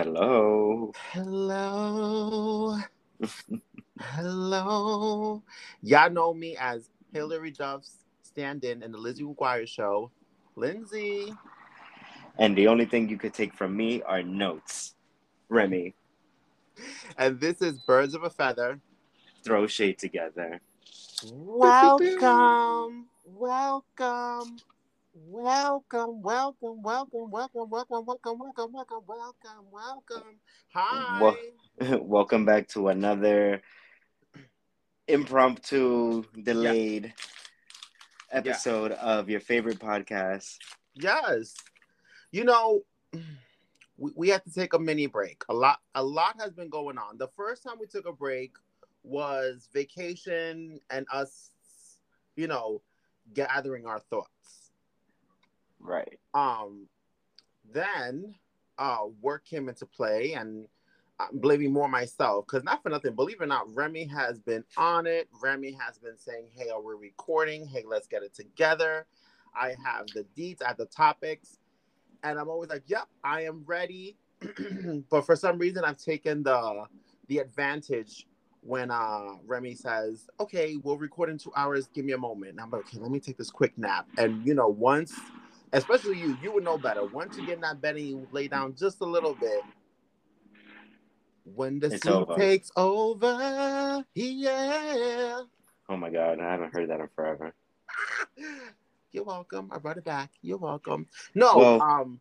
Hello. Hello. Hello. Y'all know me as Hilary Duff's stand in in the Lizzie McGuire show. Lindsay. And the only thing you could take from me are notes. Remy, And this is Birds of a Feather. throw shade together. Welcome. Welcome. Welcome, welcome, welcome, welcome, welcome, welcome, welcome, welcome, welcome, welcome. Hi. Wel- Welcome back to another impromptu, delayed episode of your favorite podcast. Yes. You know, we, we had to take a mini break. A lot a lot has been going on. The first time we took a break was vacation and us, you know, gathering our thoughts. Right. Um then uh work came into play and I'm blaming more myself because not for nothing, believe it or not, Remy has been on it. Remy has been saying, Hey, are we recording? Hey, let's get it together. I have the deets, I have the topics, and I'm always like, Yep, I am ready. but for some reason I've taken the the advantage when uh Remy says, Okay, we'll record in two hours, give me a moment. And I'm like, okay, let me take this quick nap. And you know, once especially you, you would know better. Once you get in that bed and you lay down just a little bit, when the It's sleep over. takes over, yeah. Oh my God, I haven't heard that in forever. You're welcome. I brought it back. You're welcome. No, Well, um,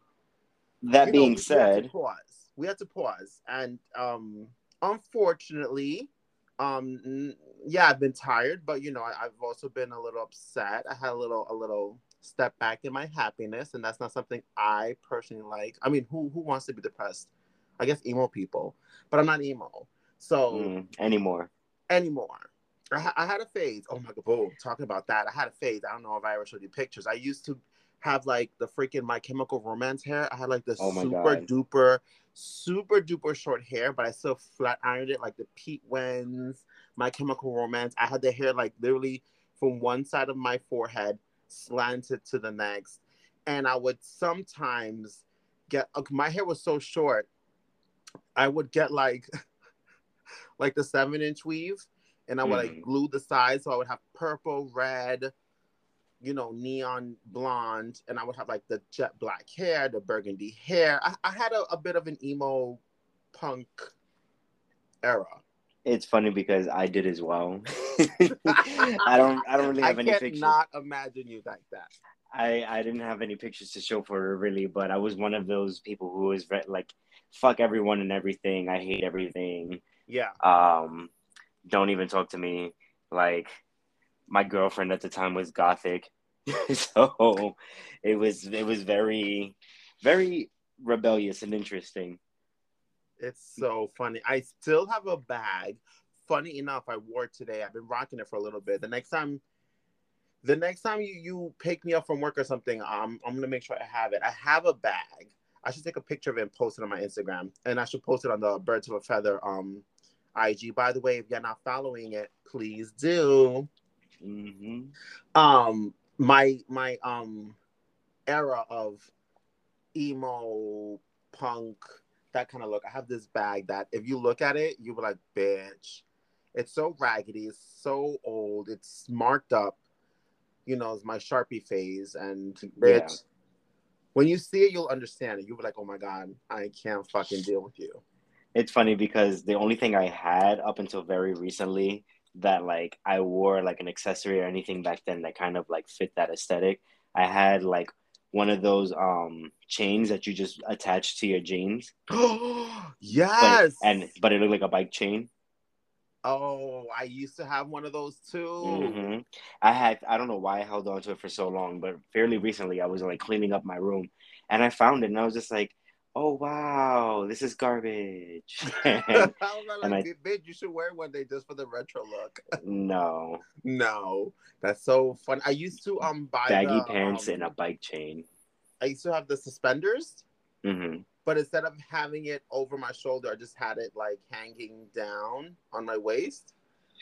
That you know, being we- we had to said, pause. We had to pause, and um, unfortunately, um, yeah, I've been tired, but you know, I, I've also been a little upset. I had a little, a little step back in my happiness, and that's not something I personally like. I mean, who who wants to be depressed? I guess emo people, but I'm not emo, so mm, anymore. anymore. I, ha- I had a phase. Oh my god, boom! Talking about that, I had a phase. I don't know if I ever showed you pictures. I used to have like the freaking My Chemical Romance hair. I had like the Oh super God. duper, super duper short hair, but I still flat ironed it like the Pete Wentz, My Chemical Romance. I had the hair like literally from one side of my forehead slanted to the next, and I would sometimes get. My hair was so short, I would get like, like the seven inch weave and I would like Mhm. glue the sides. So I would have purple, red, you know, neon blonde, and I would have like the jet black hair, the burgundy hair. I, I had a, a bit of an emo punk era. It's funny because I did as well. I don't. I don't really have I any pictures. not imagine you like that. I I didn't have any pictures to show for it really, but I was one of those people who was ve- like, fuck everyone and everything. I hate everything. Yeah. Um, don't even talk to me. Like, my girlfriend at the time was gothic, so it was it was very, very rebellious and interesting. It's so funny. I still have a bag. Funny enough, I wore it today. I've been rocking it for a little bit. The next time, the next time you, you pick me up from work or something, um, I'm gonna make sure I have it. I have a bag. I should take a picture of it and post it on my Instagram, and I should post it on the Birds of a Feather um IG. By the way, if you're not following it, please do. hmm Um, my my um era of emo punk that kind of look. I have this bag that if you look at it, you were like, bitch. It's so raggedy, it's so old, it's marked up. You know, it's my Sharpie phase. And bitch, Yeah. when you see it, you'll understand it. You'll be like, oh my God, I can't fucking deal with you. It's funny because the only thing I had up until very recently that like I wore like an accessory or anything back then that kind of like fit that aesthetic. I had like one of those um chains that you just attach to your jeans. But, yes. and but it looked like a bike chain. oh, I used to have one of those too. hmm I had I don't know why I held on to it for so long, but fairly recently I was like cleaning up my room and I found it and I was just like, oh wow, this is garbage. I like, and I- bitch, you should wear one day just for the retro look. no, no, that's so fun. I used to um buy baggy the, pants um, and a bike chain. I used to have the suspenders, hmm but instead of having it over my shoulder, I just had it like hanging down on my waist.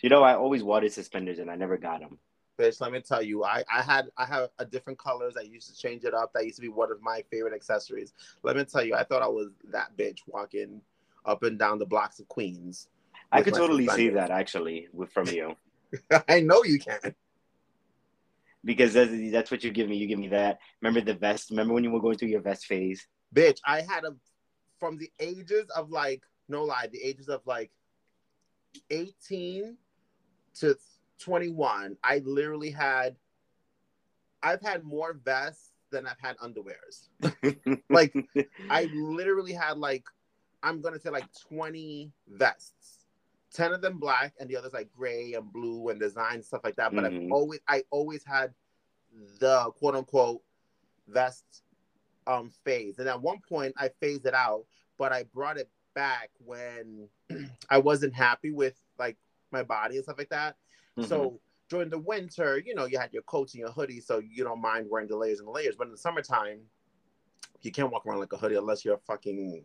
You know, I always wanted suspenders and I never got them. Bitch, let me tell you, I, I had I have a different colors. I used to change it up. That used to be one of my favorite accessories. Let me tell you, I thought I was that bitch walking up and down the blocks of Queens. I could totally see that actually with from you. I know you can. Because that's, that's what you give me. You give me that. Remember the vest? Remember when you were going through your vest phase? Bitch, I had a from the ages of like no lie, the ages of like 18 to 21, I literally had I've had more vests than I've had underwears. like I literally had like I'm gonna say like 20 vests. 10 of them black and the others like gray and blue and design stuff like that. But mm-hmm. I've always I always had the quote unquote vest um phase. And at one point I phased it out, but I brought it back when I wasn't happy with like my body and stuff like that. Mm-hmm. So during the winter, you know, you had your coats and your hoodie, so you don't mind wearing the layers and the layers. But in the summertime, you can't walk around like a hoodie unless you're a fucking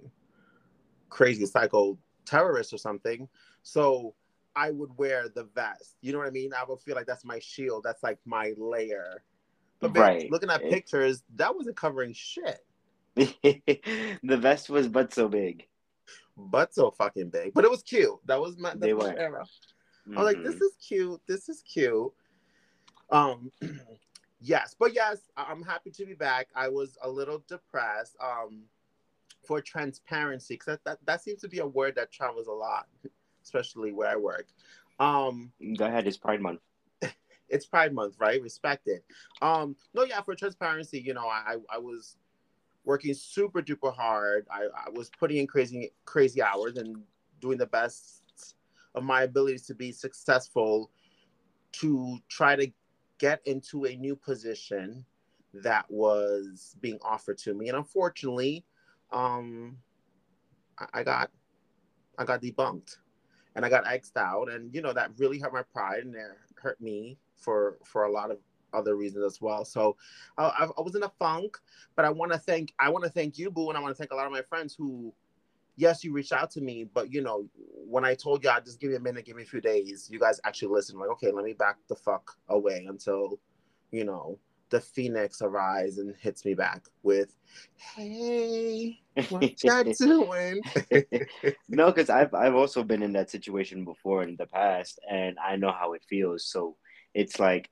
crazy psycho terrorist or something. So I would wear the vest. You know what I mean? I would feel like that's my shield. That's like my layer. But right. looking at pictures, that wasn't covering shit. the vest was but so big. But so fucking big. But it was cute. That was my, they were. era. Mm-hmm. I'm like, this mm-hmm. is cute. This is cute. Um, yes, but yes, I'm happy to be back. I was a little depressed. Um, for transparency, because that, that that seems to be a word that travels a lot, especially where I work. Um, Go ahead. It's Pride Month. it's Pride Month, right? Respect it. Um, no, yeah, for transparency, you know, I I was working super duper hard. I, I was putting in crazy crazy hours and doing the best of my ability to be successful to try to get into a new position that was being offered to me. And unfortunately um I, got i got debunked and i got xed out. And you know that really hurt my pride and it hurt me for for a lot of other reasons as well. So I, I was in a funk but i want to thank i want to thank you boo and i want to thank a lot of my friends who yes, you reached out to me, but you know, when I told you I just give me a minute, give me a few days, you guys actually listened. Like, okay, let me back the fuck away until, you know, the phoenix arise and hits me back with, "Hey, what you doing?" no, because I've I've also been in that situation before in the past, and I know how it feels. So it's like,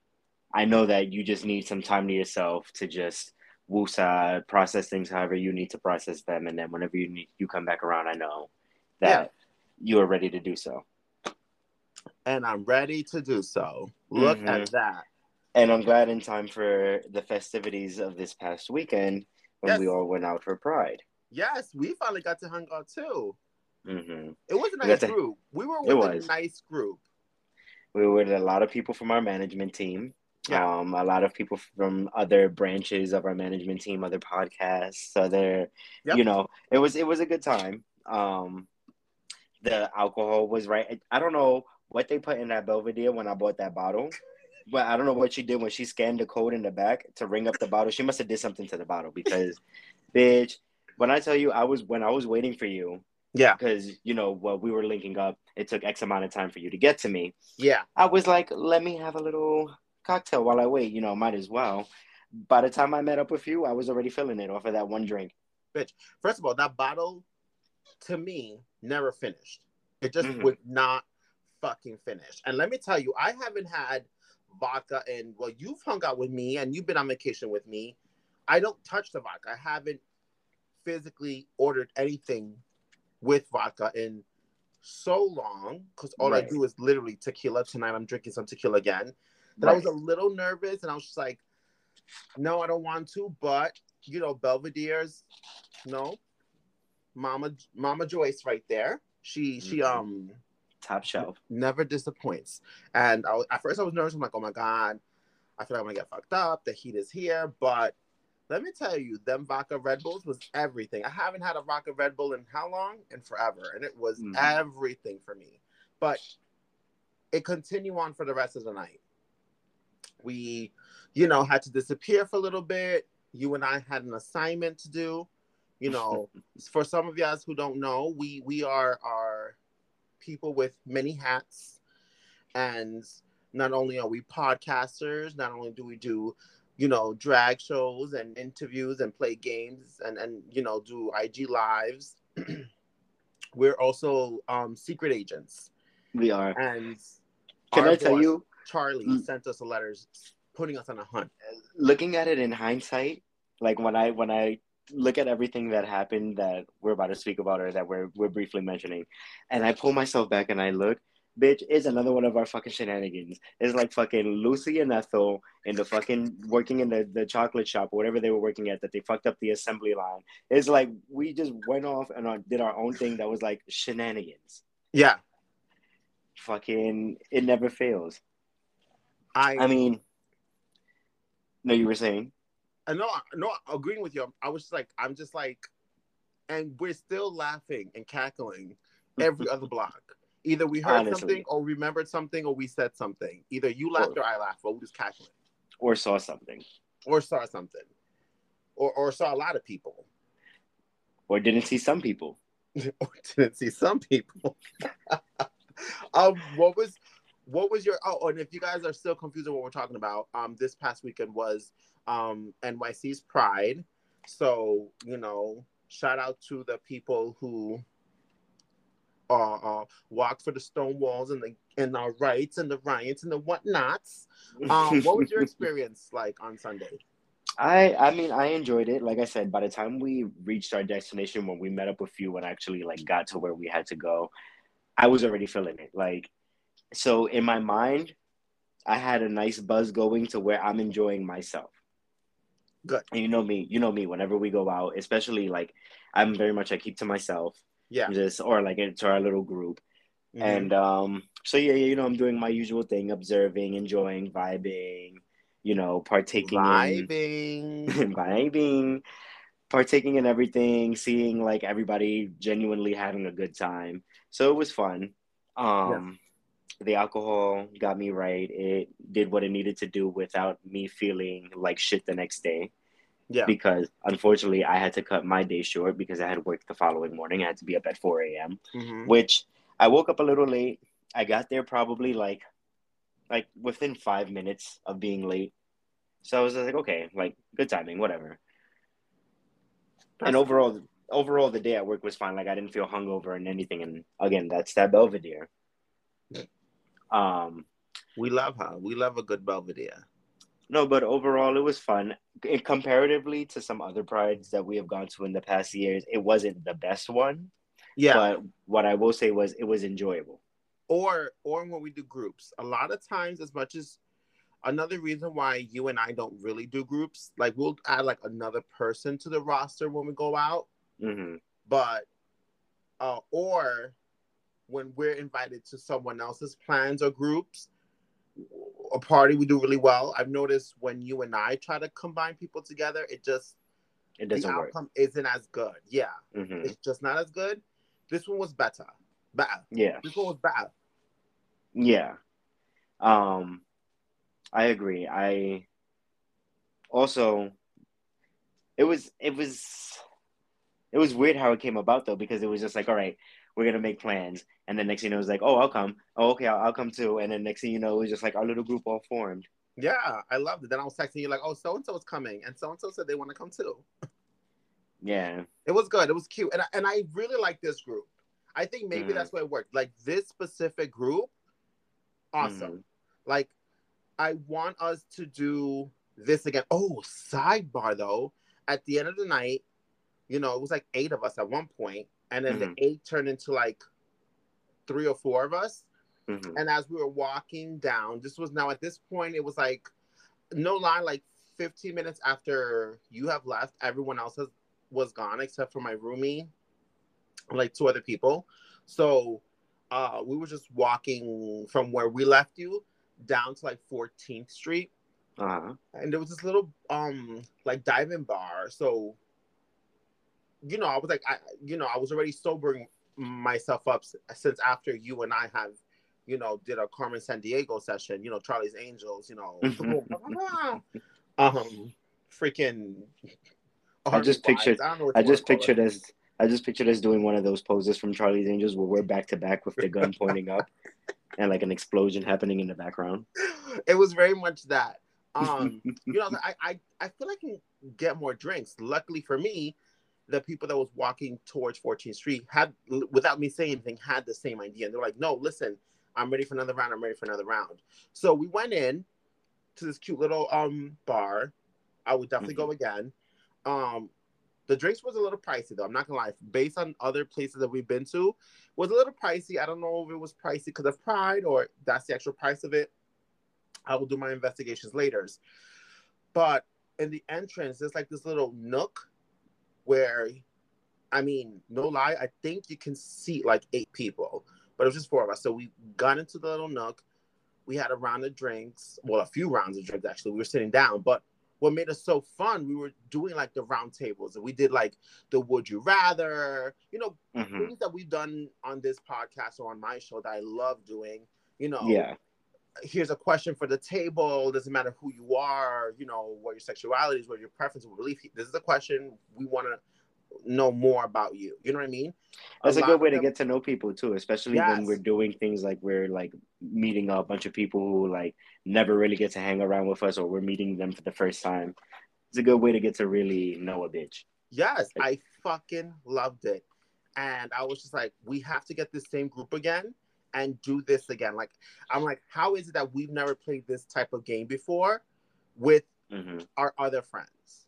I know that you just need some time to yourself to just woosah, process things however you need to process them, and then whenever you need you come back around, I know that yeah. you are ready to do so. And I'm ready to do so. Look mm-hmm. at that. And I'm glad in time for the festivities of this past weekend when yes. we all went out for Pride. Yes, we finally got to hang out too. Mm-hmm. It was a nice to, group. We were with a nice group. We were with a lot of people from our management team. Yeah. Um, a lot of people from other branches of our management team, other podcasts, other, yep. you know, it was it was a good time. Um, the alcohol was right. I don't know what they put in that Belvedere when I bought that bottle, but I don't know what she did when she scanned the code in the back to ring up the bottle. She must have did something to the bottle because, bitch, when I tell you I was when I was waiting for you, yeah, because you know what we were linking up. It took X amount of time for you to get to me. Yeah, I was like, let me have a little cocktail while I wait. You know, might as well. By the time I met up with you, I was already feeling it off of that one drink. Bitch, first of all, that bottle to me never finished. It just mm-hmm. would not fucking finish. And let me tell you, I haven't had vodka and well, you've hung out with me and you've been on vacation with me. I don't touch the vodka. I haven't physically ordered anything with vodka in so long because all right. I do is literally tequila. Tonight I'm drinking some tequila again. That right. I was a little nervous, and I was just like, "No, I don't want to." But you know, Belvedere's, no, Mama, Mama Joyce, right there. She, mm-hmm. she, um, top shelf, never disappoints. And I, at first, I was nervous. I'm like, "Oh my god, I feel like I'm gonna get fucked up. The heat is here." But let me tell you, them vodka Red Bulls was everything. I haven't had a vodka Red Bull in how long? And forever, and it was mm-hmm. everything for me. But it continued on for the rest of the night we, you know, had to disappear for a little bit. You and I had an assignment to do. You know, for some of you guys who don't know, we we are are people with many hats, and not only are we podcasters, not only do we do, you know, drag shows and interviews and play games and and you know do IG lives. we're also um, secret agents. We are. And can I tell you, Charlie Mm. sent us a letter putting us on a hunt. looking at it in hindsight, like when I when I look at everything that happened that we're about to speak about or that we're we're briefly mentioning, and I pull myself back and I look, bitch, is another one of our fucking shenanigans. It's like fucking Lucy and Ethel in the fucking working in the, the chocolate shop or whatever they were working at that they fucked up the assembly line. It's like we just went off and uh, did our own thing that was like shenanigans. Yeah, Fucking it never fails. I I mean, no, you were saying. I know, no, agreeing with you. I was just like, I'm just like, and we're still laughing and cackling every other block. Either we heard Honestly. something or remembered something or we said something. Either you laughed or I laughed, but we just cackling or saw something or saw something or, or saw a lot of people or didn't see some people. or didn't see some people. um, what was what was your oh and if you guys are still confused on what we're talking about, um this past weekend was um NYC's Pride. So, you know, shout out to the people who uh, uh walked for the stone walls and the and our rights and the riots and the whatnots. Um, what was your experience like on Sunday? I I mean I enjoyed it. Like I said, by the time we reached our destination when we met up with you and actually like got to where we had to go, I was already feeling it. Like so in my mind, I had a nice buzz going to where I'm enjoying myself. Good. And you know me, you know me, whenever we go out, especially like I'm very much I keep to myself. Yeah. Just or like into our little group. Mhm. And um, so yeah, yeah, you know, I'm doing my usual thing, observing, enjoying, vibing, you know, partaking in vibing. vibing, partaking in everything, seeing like everybody genuinely having a good time. So it was fun. Um, the alcohol got me right. It did what it needed to do without me feeling like shit the next day yeah. because unfortunately I had to cut my day short because I had work the following morning. I had to be up at 4 a.m Mhm. which I woke up a little late. I got there probably like like within five minutes of being late. So I was like, okay, like good timing, whatever. and overall overall the day at work was fine. Like I didn't feel hungover and anything. And again, that's that Belvedere. Um We love her. We love a good Belvedere. no, but overall it was fun. It, comparatively to some other prides that we have gone to in the past years, it wasn't the best one. Yeah. But what I will say was it was enjoyable. or or when we do groups. A lot of times, as much as another reason why you and I don't really do groups, like we'll add like another person to the roster when we go out, hmm but uh, or when we're invited to someone else's plans or groups, a party we do really well. I've noticed when you and I try to combine people together, it just It doesn't work. outcome isn't as good. Yeah, hmm it's just not as good. This one was better. Better. Yeah. This one was better. Yeah. Um I agree. I also it was it was it was weird how it came about though because it was just like all right we're gonna make plans and then next thing you know it was like oh I'll come oh okay I'll, I'll come too and then next thing you know it was just like our little group all formed Yeah, I loved it. Then I was texting you like, "Oh, so and so is coming," and so and so said they want to come too. yeah It was good. It was cute, and I, and I really like this group. I think maybe Mhm. that's why it worked. Like this specific group, awesome. Like I want us to do this again. Oh, sidebar though. At the end of the night, you know, it was like eight of us at one point, and then Mhm. the eight turned into like three or four of us. Mhm. And as we were walking down, this was now at this point, it was like no lie, like 15 minutes after you have left, everyone else has was gone except for my roomie, like two other people. So uh we were just walking from where we left you down to like 14th Street. uh-huh And there was this little um like diving bar. So you know, I was like I you know, I was already sobering myself up since after you and I have you know, did a Carmen Sandiego session, you know, Charlie's Angels, you know, um, freaking. I just pictured- I, don't know I just pictured as. I just pictured us doing one of those poses from Charlie's Angels where we're back to back with the gun pointing up and like an explosion happening in the background. It was very much that. Um, you know, I, I I feel like I can get more drinks. Luckily for me, the people that was walking towards 14th Street had, without me saying anything, had the same idea. And they're like, "No, listen, I'm ready for another round. I'm ready for another round." So we went in to this cute little um bar. I would definitely mm-hmm. go again. Um, the drinks was a little pricey though. I'm not gonna lie. Based on other places that we've been to, was a little pricey. I don't know if it was pricey because of pride or that's the actual price of it. I will do my investigations later. But in the entrance, there's like this little nook where, I mean, no lie, I think you can seat like eight people, but it was just four of us. So we got into the little nook. We had a round of drinks, well, a few rounds of drinks actually. We were sitting down, but what made us so fun, we were doing like the round tables and we did like the would you rather, you know, mm-hmm. things that we've done on this podcast or on my show that I love doing, you know. Yeah. Here's a question for the table. Doesn't matter who you are, you know, what your sexuality is, what your preference, what belief. This is a question we want to know more about you. You know what I mean? That's a, a good way them... to get to know people too, especially yes. when we're doing things like we're like meeting a bunch of people who like never really get to hang around with us or we're meeting them for the first time. It's a good way to get to really know a bitch. Yes, like, I fucking loved it. And I was just like, we have to get this same group again and do this again. Like, I'm like, how is it that we've never played this type of game before with mm-hmm. our other friends?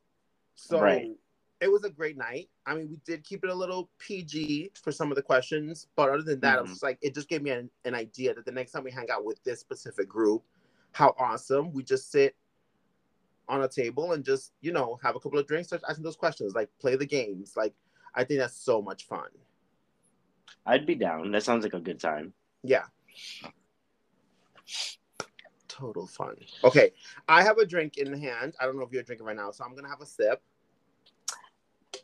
So right it was a great night. I mean, we did keep it a little PG for some of the questions, but other than that, mm-hmm. it was like it just gave me an, an idea that the next time we hang out with this specific group, how awesome we just sit on a table and just you know have a couple of drinks, start asking those questions, like play the games. Like I think that's so much fun. I'd be down. That sounds like a good time. Yeah. Total fun. Okay, I have a drink in hand. I don't know if you're drinking right now, so I'm gonna have a sip.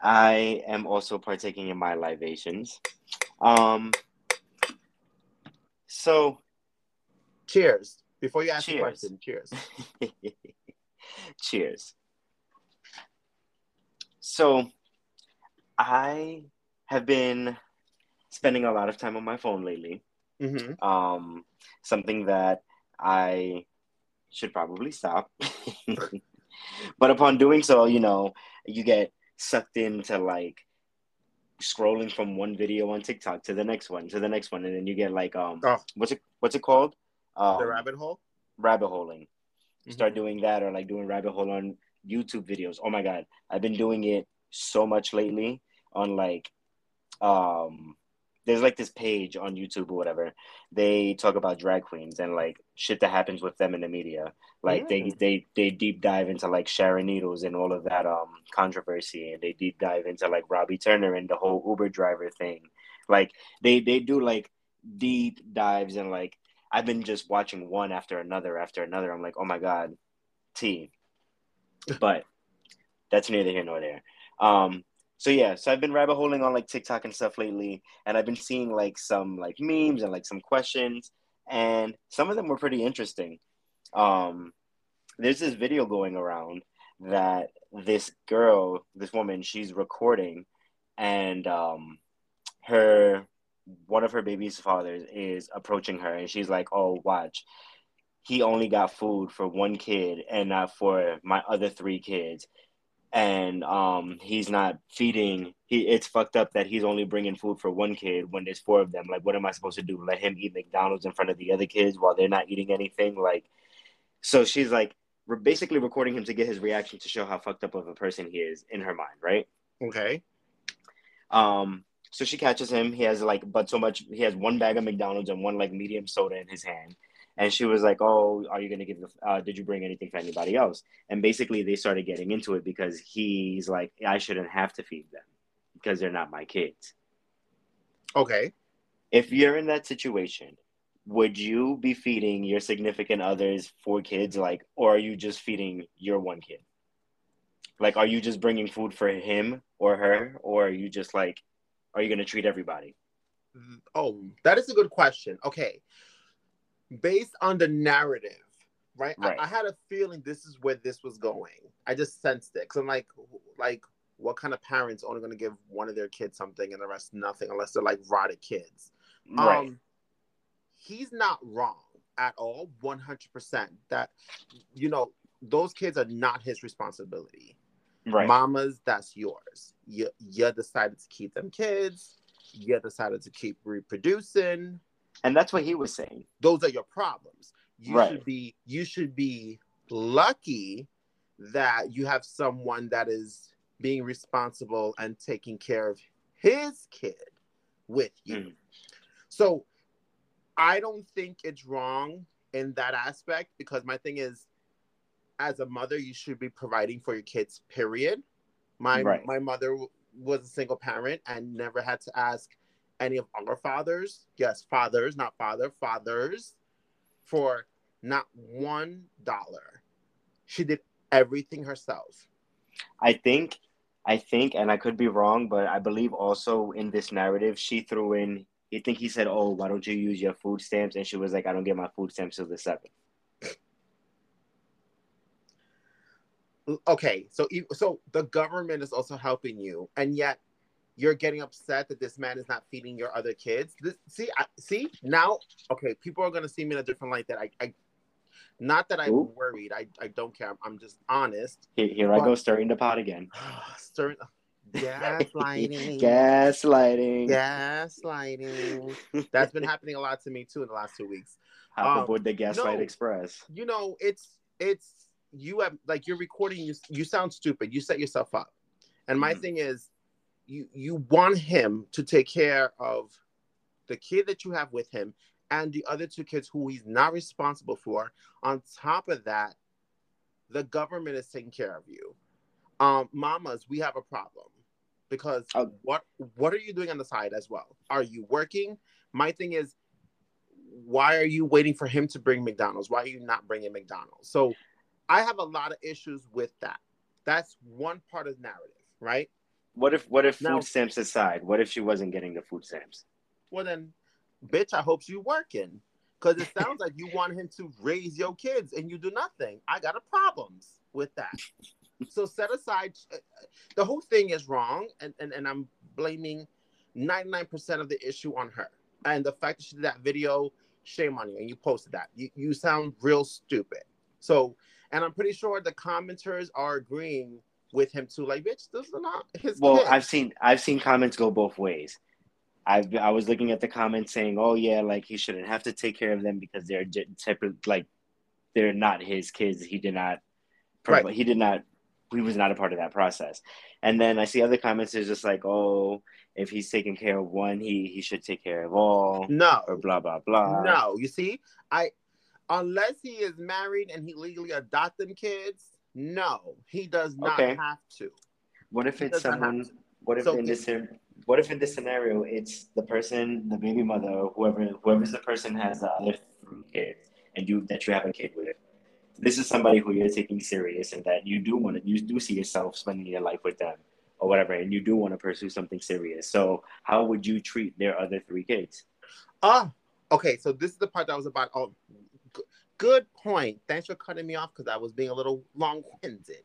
I am also partaking in my libations. Um, so, cheers. Before you ask cheers. the question, cheers. cheers. So, I have been spending a lot of time on my phone lately. Mm-hmm. Um, something that I should probably stop. but upon doing so, you know, you get sucked into like scrolling from one video on TikTok to the next one to the next one, and then you get like um oh. what's it what's it called? Um, the rabbit hole. Rabbit holing. Mm-hmm. Start doing that or like doing rabbit hole on YouTube videos. Oh my god, I've been doing it so much lately on like um there's like this page on YouTube or whatever. They talk about drag queens and like shit that happens with them in the media. Like mm. they they they deep dive into like Sharon Needles and all of that um controversy, and they deep dive into like Robbie Turner and the whole Uber driver thing. Like they they do like deep dives and like I've been just watching one after another after another. I'm like, oh my god, T. But that's neither here nor there. Um, so yeah, so I've been rabbit holing on like TikTok and stuff lately, and I've been seeing like some like memes and like some questions, and some of them were pretty interesting. Um, there's this video going around that this girl, this woman, she's recording, and um, her one of her baby's fathers is approaching her, and she's like, "Oh, watch." He only got food for one kid and not for my other three kids and um he's not feeding he it's fucked up that he's only bringing food for one kid when there's four of them. Like what am i supposed to do? Let him eat mcdonald's in front of the other kids while they're not eating anything? Like so she's like we're basically recording him to get his reaction to show how fucked up of a person he is in her mind right? Okay. Um so she catches him. He has like but so much he has one bag of mcdonald's and one like medium soda in his hand and she was like, "Oh, are you gonna give the? Uh, did you bring anything for anybody else?" And basically, they started getting into it because he's like, "I shouldn't have to feed them because they're not my kids." Okay. If you're in that situation, would you be feeding your significant others four kids, like, or are you just feeding your one kid? Like, are you just bringing food for him or her, or are you just like, are you gonna treat everybody? Oh, that is a good question. Okay, based on the narrative, right? right. I, I, had a feeling this is where this was going. I just sensed it because I'm like, like, what kind of parents only going to give one of their kids something and the rest nothing unless they're like rotted kids? Right. Um, he's not wrong at all 100% that you know those kids are not his responsibility Right. mamas that's yours you, you decided to keep them kids you decided to keep reproducing and that's what he was saying. those are your problems you Right. should be you should be lucky that you have someone that is being responsible and taking care of his kid with you Mhm. so i don't think it's wrong in that aspect because my thing is as a mother you should be providing for your kids period my Right. my mother was a single parent and never had to ask any of our fathers yes fathers not father fathers for not one dollar she did everything herself I think, I think, and I could be wrong, but I believe also in this narrative, she threw in. You think he said, "Oh, why don't you use your food stamps?" And she was like, "I don't get my food stamps till the 7th. okay so so the government is also helping you and yet you're getting upset that this man is not feeding your other kids this, see I, see now okay people are going to see me in a different light that i, I not that i'm Ooh. worried I, I don't care i'm just honest Here, here I go stirring the pot again. Stirring, gaslighting Gaslighting. gaslighting that's been happening a lot to me too in the last two weeks Hop Um, aboard the Gaslight no. Express. you know it's it's you have like you're recording you you sound stupid you set yourself up and my Mhm. thing is you you want him to take care of the kid that you have with him and the other two kids who he's not responsible for on top of that the government is taking care of you um mamas we have a problem because Oh. what what are you doing on the side as well are you working my thing is why are you waiting for him to bring McDonald's? Why are you not bringing McDonald's? So I have a lot of issues with that. That's one part of the narrative, right? What if what if Now- food stamps aside? What if she wasn't getting the food stamps? Well then, bitch, I hope you working. Because it sounds like you want him to raise your kids and you do nothing. I got a problems with that. So set aside uh, uh, the whole thing is wrong, and, and, and I'm blaming 99% of the issue on her. And the fact that she did that video, shame on you. And you posted that. You, you sound real stupid. So, and I'm pretty sure the commenters are agreeing with him too. Like, bitch, this is not his Well, kid. I've seen I've seen comments go both ways. I've I was looking at the comments saying, "Oh yeah, like he shouldn't have to take care of them because they're separate, like they're not his kids. He did not, Right. he did not, he was not a part of that process." And then I see other comments is just like, "Oh, if he's taking care of one, he he should take care of all." no, Or blah blah blah. No, you see, I unless he is married and he legally adopt them kids, no, he does not Okay. have to. What if it's does not have someone? What if So in this what if in this scenario it's the person, the baby mother, whoever whoever's the person has the other three kids, and you that you have a kid with. This is somebody who you're taking serious, and that you do want to, you do see yourself spending your life with them, or whatever, and you do want to pursue something serious. So how would you treat their other three kids? Ah, okay. So this is the part that was about. Oh, good point. Thanks for cutting me off because I was being a little long-winded.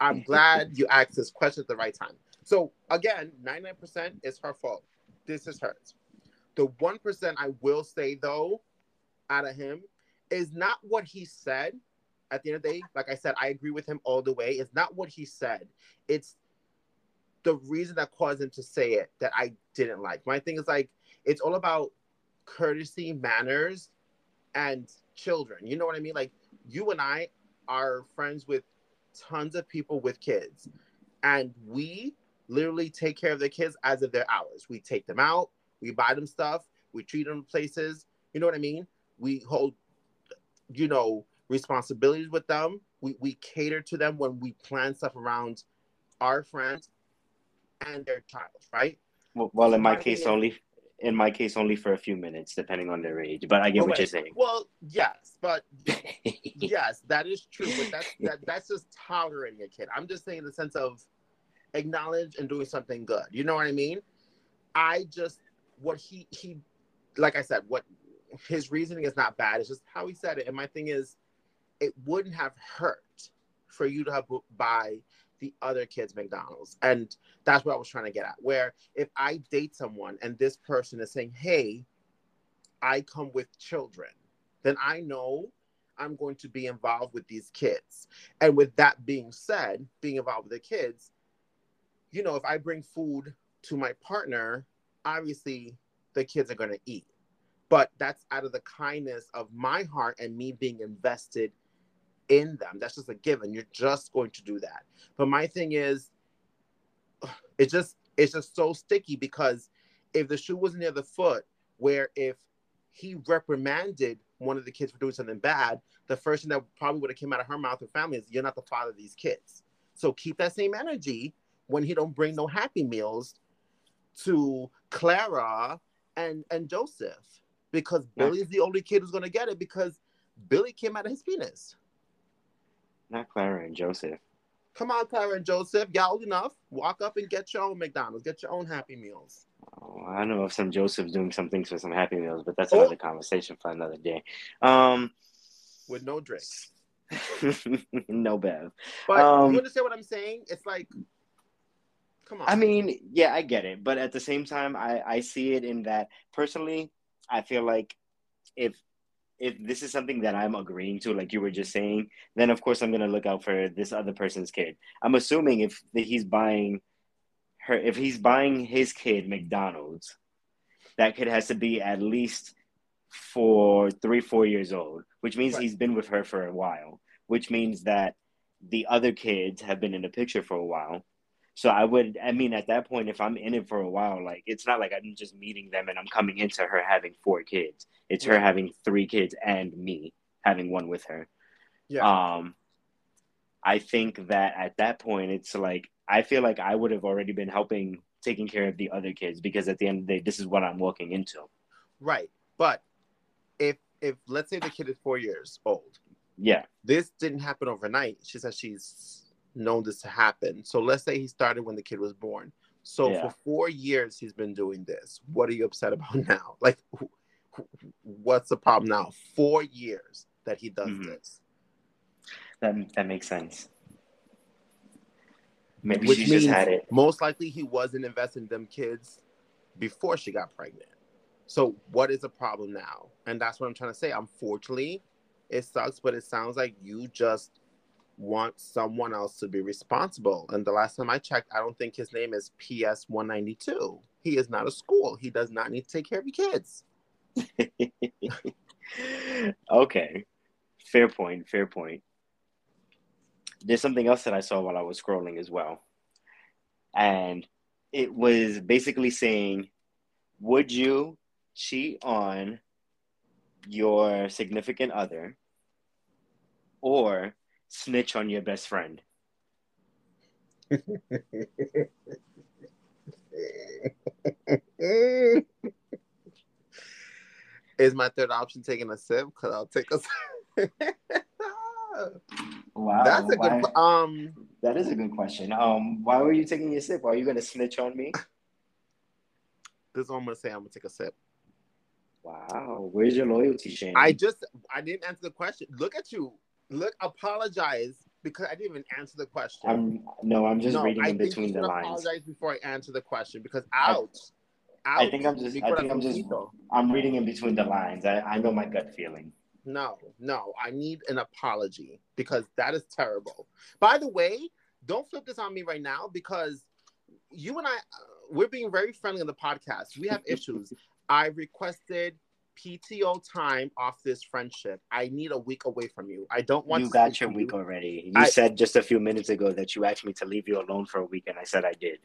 I'm glad you asked this question at the right time. So again, 99% is her fault. This is hers. The 1% I will say though, out of him, is not what he said. At the end of the day, like I said, I agree with him all the way. It's not what he said. It's the reason that caused him to say it that I didn't like. My thing is like, it's all about courtesy, manners, and children. You know what I mean? Like you and I are friends with tons of people with kids, and we literally take care of their kids as if they're ours. We take them out, we buy them stuff, we treat them places. You know what I mean? We hold, you know, responsibilities with them. We we cater to them when we plan stuff around our friends and their child, right? Well, well in my My case, only in my case only for a few minutes, depending on their age. But I get Oh, what you're saying. Well, yes, but yes, that is true, but that's that, that's just tolerating a kid. I'm just saying in the sense of acknowledge and doing something good. You know what I mean? I just what he he like I said, what his reasoning is not bad. It's just how he said it. And my thing is, it wouldn't have hurt for you to have bu- buy the other kids McDonald's. And that's what I was trying to get at. Where if I date someone and this person is saying, Hey, I come with children, then I know I'm going to be involved with these kids. And with that being said, being involved with the kids, you know, if I bring food to my partner, obviously the kids are going to eat. But that's out of the kindness of my heart and me being invested in them. That's just a given. You're just going to do that. But my thing is, it's just it's just so sticky because if the shoe was near the foot, where if he reprimanded one of the kids for doing something bad, the first thing that probably would have came out of her mouth or family is, "You're not the father of these kids." So keep that same energy when he don't bring no happy meals to Clara and and Joseph because Billy's the only kid who's gonna get it because Billy came out of his penis. Not Clara and Joseph. Come on, Clara and Joseph, y'all old enough. Walk up and get your own McDonald's. Get your own Happy Meals. Oh, I know of some Joseph's doing some things for some Happy Meals, but that's another oh. conversation for another day. Um, with no drinks. no bev. But um, you understand what I'm saying? It's like Come on. I mean, yeah, I get it, but at the same time, I I see it in that personally, I feel like if if this is something that I'm agreeing to, like you were just saying, then of course I'm gonna look out for this other person's kid. I'm assuming if he's buying her, if he's buying his kid McDonald's, that kid has to be at least for three, four years old, which means right. he's been with her for a while, which means that the other kids have been in the picture for a while. So I would, I mean, at that point, if I'm in it for a while, like it's not like I'm just meeting them and I'm coming into her having four kids. It's her having three kids and me having one with her. Yeah. Um, I think that at that point, it's like I feel like I would have already been helping taking care of the other kids because at the end of the day, this is what I'm walking into. Right, but if if let's say the kid is four years old, yeah, this didn't happen overnight. She says she's known this to happen. So let's say he started when the kid was born. So yeah. for four years he's been doing this. What are you upset about now? Like, what's the problem now? Four years that he does mm-hmm. this. That that makes sense. Maybe Which she just had it. Most likely he wasn't investing in them kids before she got pregnant. So what is the problem now? And that's what I'm trying to say. Unfortunately, it sucks, but it sounds like you just want someone else to be responsible. And the last time I checked, I don't think his name is PS 192. He is not a school. He does not need to take care of your kids. okay. Fair point. Fair point. There's something else that I saw while I was scrolling as well. And it was basically saying, would you cheat on your significant other or snitch on your best friend? Is my third option taking a sip? Because I'll take a sip. wow, that's a why, good. Um, that is a good question. Um, why were you taking a sip? Are you gonna snitch on me? This is what I'm gonna say. I'm gonna take a sip. Wow, where's your loyalty, Shane? I just I didn't answer the question. Look at you look apologize because I didn't even answer the question. I'm no, I'm just no, reading in between the lines. Apologize before I answer the question because out. I, I think I'm just. I think I'm just. I'm reading in between the lines. I, I know my gut feeling. No, no, I need an apology because that is terrible. By the way, don't flip this on me right now because you and I, uh, we're being very friendly on the podcast. We have issues. I requested PTO time off this friendship. I need a week away from you. I don't want. You got your week you. already. You I, said just a few minutes ago that you asked me to leave you alone for a week, and I said I did.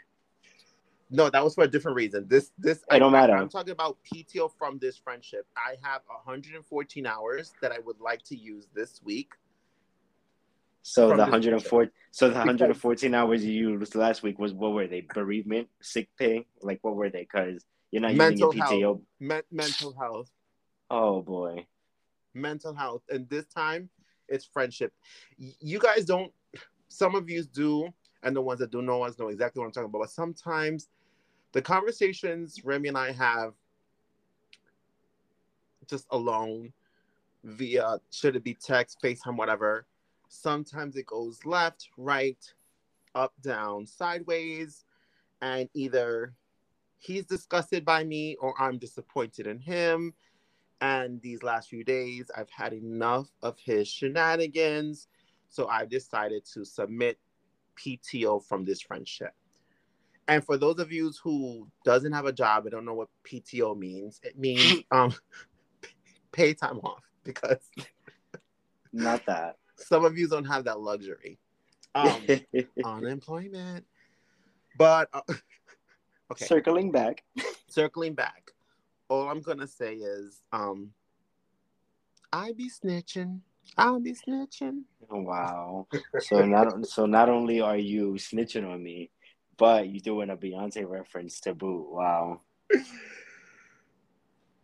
No, that was for a different reason. This, this, I don't matter. I'm talking about PTO from this friendship. I have 114 hours that I would like to use this week. So the 104, so the 114 hours you used last week was what were they? Bereavement, sick pay, like what were they? Because you're not mental using your PTO. Health. Me- mental health. Oh boy. Mental health. And this time it's friendship. You guys don't, some of you do, and the ones that don't know us know exactly what I'm talking about. But sometimes the conversations Remy and I have just alone via should it be text, FaceTime, whatever. Sometimes it goes left, right, up, down, sideways, and either he's disgusted by me or I'm disappointed in him And these last few days, I've had enough of his shenanigans. So I've decided to submit PTO from this friendship. And for those of you who doesn't have a job and don't know what PTO means, it means um, pay time off because not that some of you don't have that luxury. Um, unemployment. But uh, okay, circling back, circling back. All I'm gonna say is, um, I be snitching. I'll be snitching. Wow. So not so not only are you snitching on me, but you're doing a Beyonce reference to boot. Wow.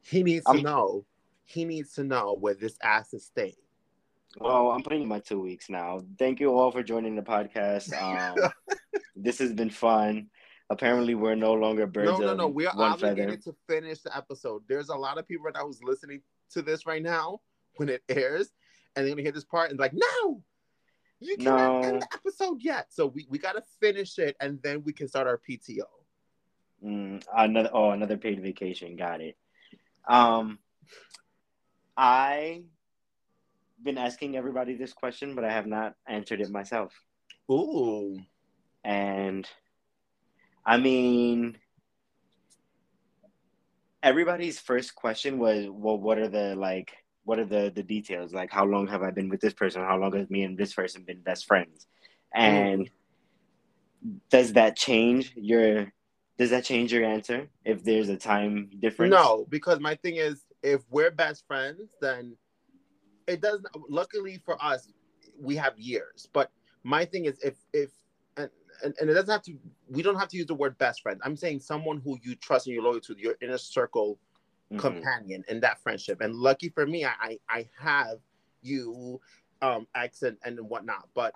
He needs I'm, to know. He needs to know where this ass is staying. Well, I'm putting in my two weeks now. Thank you all for joining the podcast. Um, this has been fun. Apparently, we're no longer birds. No, no, no. We are obligated feather. to finish the episode. There's a lot of people right now who's listening to this right now when it airs, and they're gonna hear this part and like, no, you can't no. end the episode yet. So we, we gotta finish it, and then we can start our PTO. Mm, another oh, another paid vacation. Got it. Um, I been asking everybody this question, but I have not answered it myself. Ooh. And I mean, everybody's first question was, well, what are the like, what are the the details? Like, how long have I been with this person? How long has me and this person been best friends? And mm. does that change your? Does that change your answer if there's a time difference? No, because my thing is, if we're best friends, then it doesn't. Luckily for us, we have years. But my thing is, if if and, and, it doesn't have to. We don't have to use the word best friend. I'm saying someone who you trust and you're loyal to, your inner circle mm-hmm. companion in that friendship. And lucky for me, I I, I have you, um, X and, and whatnot. But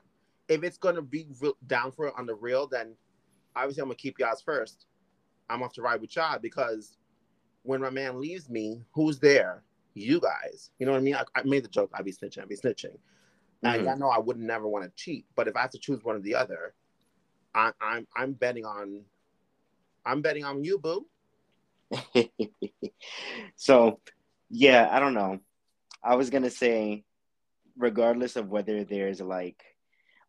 if it's gonna be real, down for it on the real, then obviously I'm gonna keep y'all first. I'm off to ride with y'all because when my man leaves me, who's there? you guys. You know what I mean? I, I made the joke, I'd be snitching, I'd be snitching. Mm-hmm. And I know I would never want to cheat, but if I have to choose one or the other, I, I'm I'm betting on I'm betting on you, boo. so yeah, I don't know. I was gonna say, regardless of whether there's like,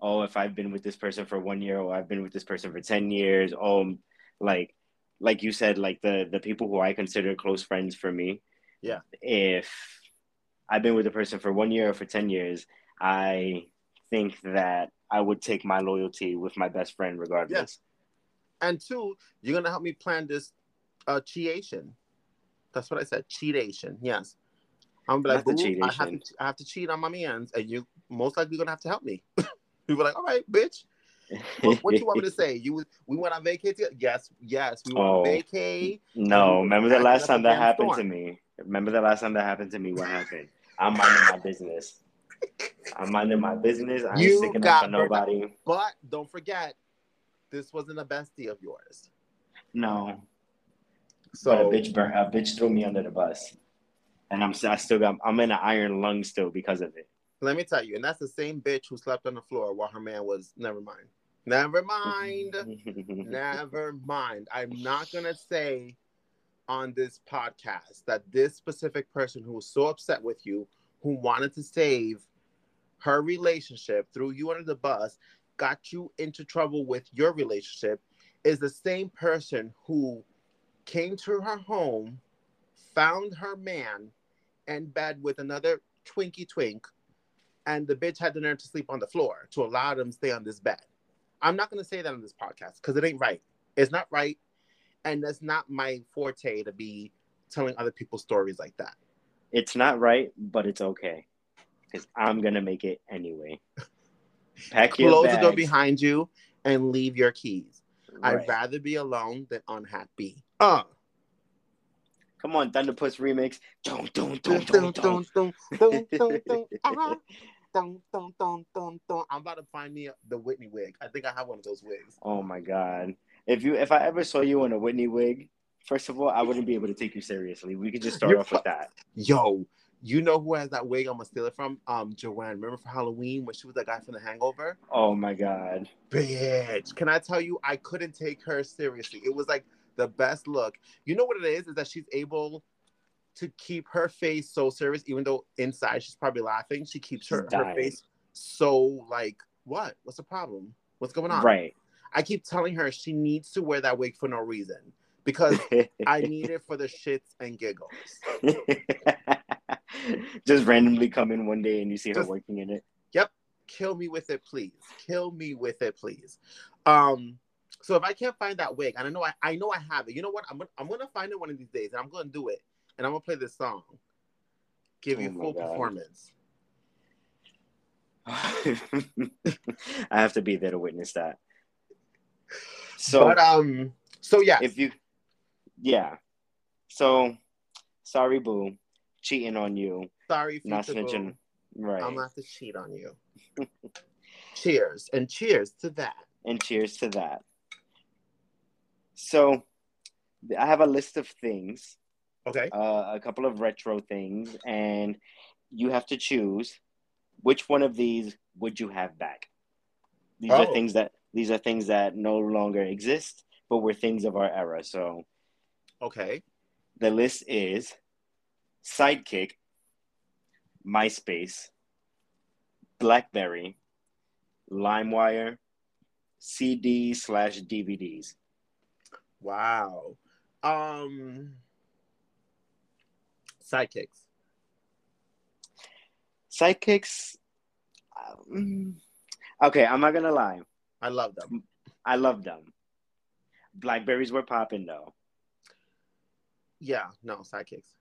oh, if I've been with this person for one year or I've been with this person for ten years, oh, like, like you said, like the the people who I consider close friends for me, yeah. If I've been with a person for one year or for 10 years, I think that I would take my loyalty with my best friend regardless. Yes. And two, you're going to help me plan this uh, cheation. That's what I said. Cheatation. Yes. I'm like, I have, to, I have to cheat on my man's, and you most likely gonna have to help me. People like, all right, bitch. what, what, you want me to say? You we went on vacation? Yes, yes, we went oh, on vacay. No, remember the last time that happened storm. to me? Remember the last time that happened to me? What happened? I'm minding my business. I'm minding my business. I ain't you sticking up for nobody. But don't forget, this wasn't a bestie of yours. No. So but a bitch burnt. A bitch threw me under the bus, and I'm I still got. I'm in an iron lung still because of it. Let me tell you, and that's the same bitch who slept on the floor while her man was. Never mind. Never mind. never mind. I'm not gonna say on this podcast that this specific person who was so upset with you, who wanted to save her relationship, threw you under the bus, got you into trouble with your relationship, is the same person who came to her home, found her man in bed with another Twinkie twink, and the bitch had the nerve to sleep on the floor to allow them to stay on this bed. I'm not going to say that on this podcast because it ain't right. It's not right and that's not my forte to be telling other people's stories like that. It's not right, but it's okay because I'm gonna make it anyway. Pack your Close the door behind you and leave your keys. Right. I'd rather be alone than unhappy. Uh. Come on, Thunderpuss remix. Dun, dun, dun, dun, dun, dun, dun, dun, uh-huh. dun, dun, dun, dun, dun. I'm about to find me the Whitney wig. I think I have one of those wigs. Oh my god if you if I ever saw you in a Whitney wig, first of all, I wouldn't be able to take you seriously. We could just start You're off with that. Yo, you know who has that wig? I'm gonna steal it from. Um, Joanne. Remember for Halloween when she was that guy from The Hangover? Oh my god, bitch! Can I tell you? I couldn't take her seriously. It was like the best look. You know what it is? Is that she's able to keep her face so serious, even though inside she's probably laughing. She keeps her, her face so like, what? What's the problem? What's going on? Right. I keep telling her she needs to wear that wig for no reason because I need it for the shits and giggles. Just randomly come in one day and you see her Just, working in it. Yep. Kill me with it, please. Kill me with it, please. Um, so if I can't find that wig, and I know I, I know I have it, you know what? I'm gonna I'm gonna find it one of these days, and I'm gonna do it, and I'm gonna play this song, give oh you full God. performance. I have to be there to witness that. So, but um, so yeah, if you, yeah, so sorry, boo, cheating on you. Sorry, not snitching. Right, I'm gonna have to cheat on you. cheers and cheers to that. And cheers to that. So, I have a list of things. Okay. Uh, a couple of retro things, and you have to choose which one of these would you have back. These oh. are things that these are things that no longer exist, but were things of our era. So, okay. The list is Sidekick, MySpace, BlackBerry, LimeWire, CD slash DVDs. Wow. Um, sidekicks. Sidekicks. Um, okay, I'm not gonna lie. I love them. I love them. Blackberries were popping though. Yeah, no sidekicks.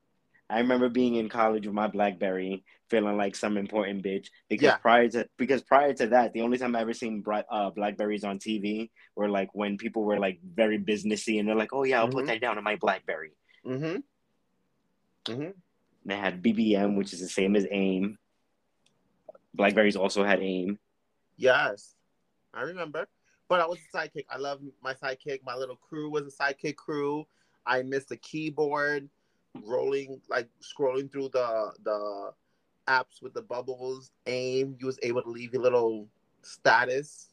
I remember being in college with my BlackBerry, feeling like some important bitch. Because yeah. prior to because prior to that, the only time I ever seen uh, Blackberries on TV were like when people were like very businessy and they're like, "Oh yeah, I'll mm-hmm. put that down on my BlackBerry." Mm-hmm. Mm-hmm. They had BBM, which is the same as AIM. Blackberries also had AIM. Yes, I remember. But I was a sidekick. I love my sidekick. My little crew was a sidekick crew. I missed the keyboard rolling like scrolling through the the apps with the bubbles aim you was able to leave your little status.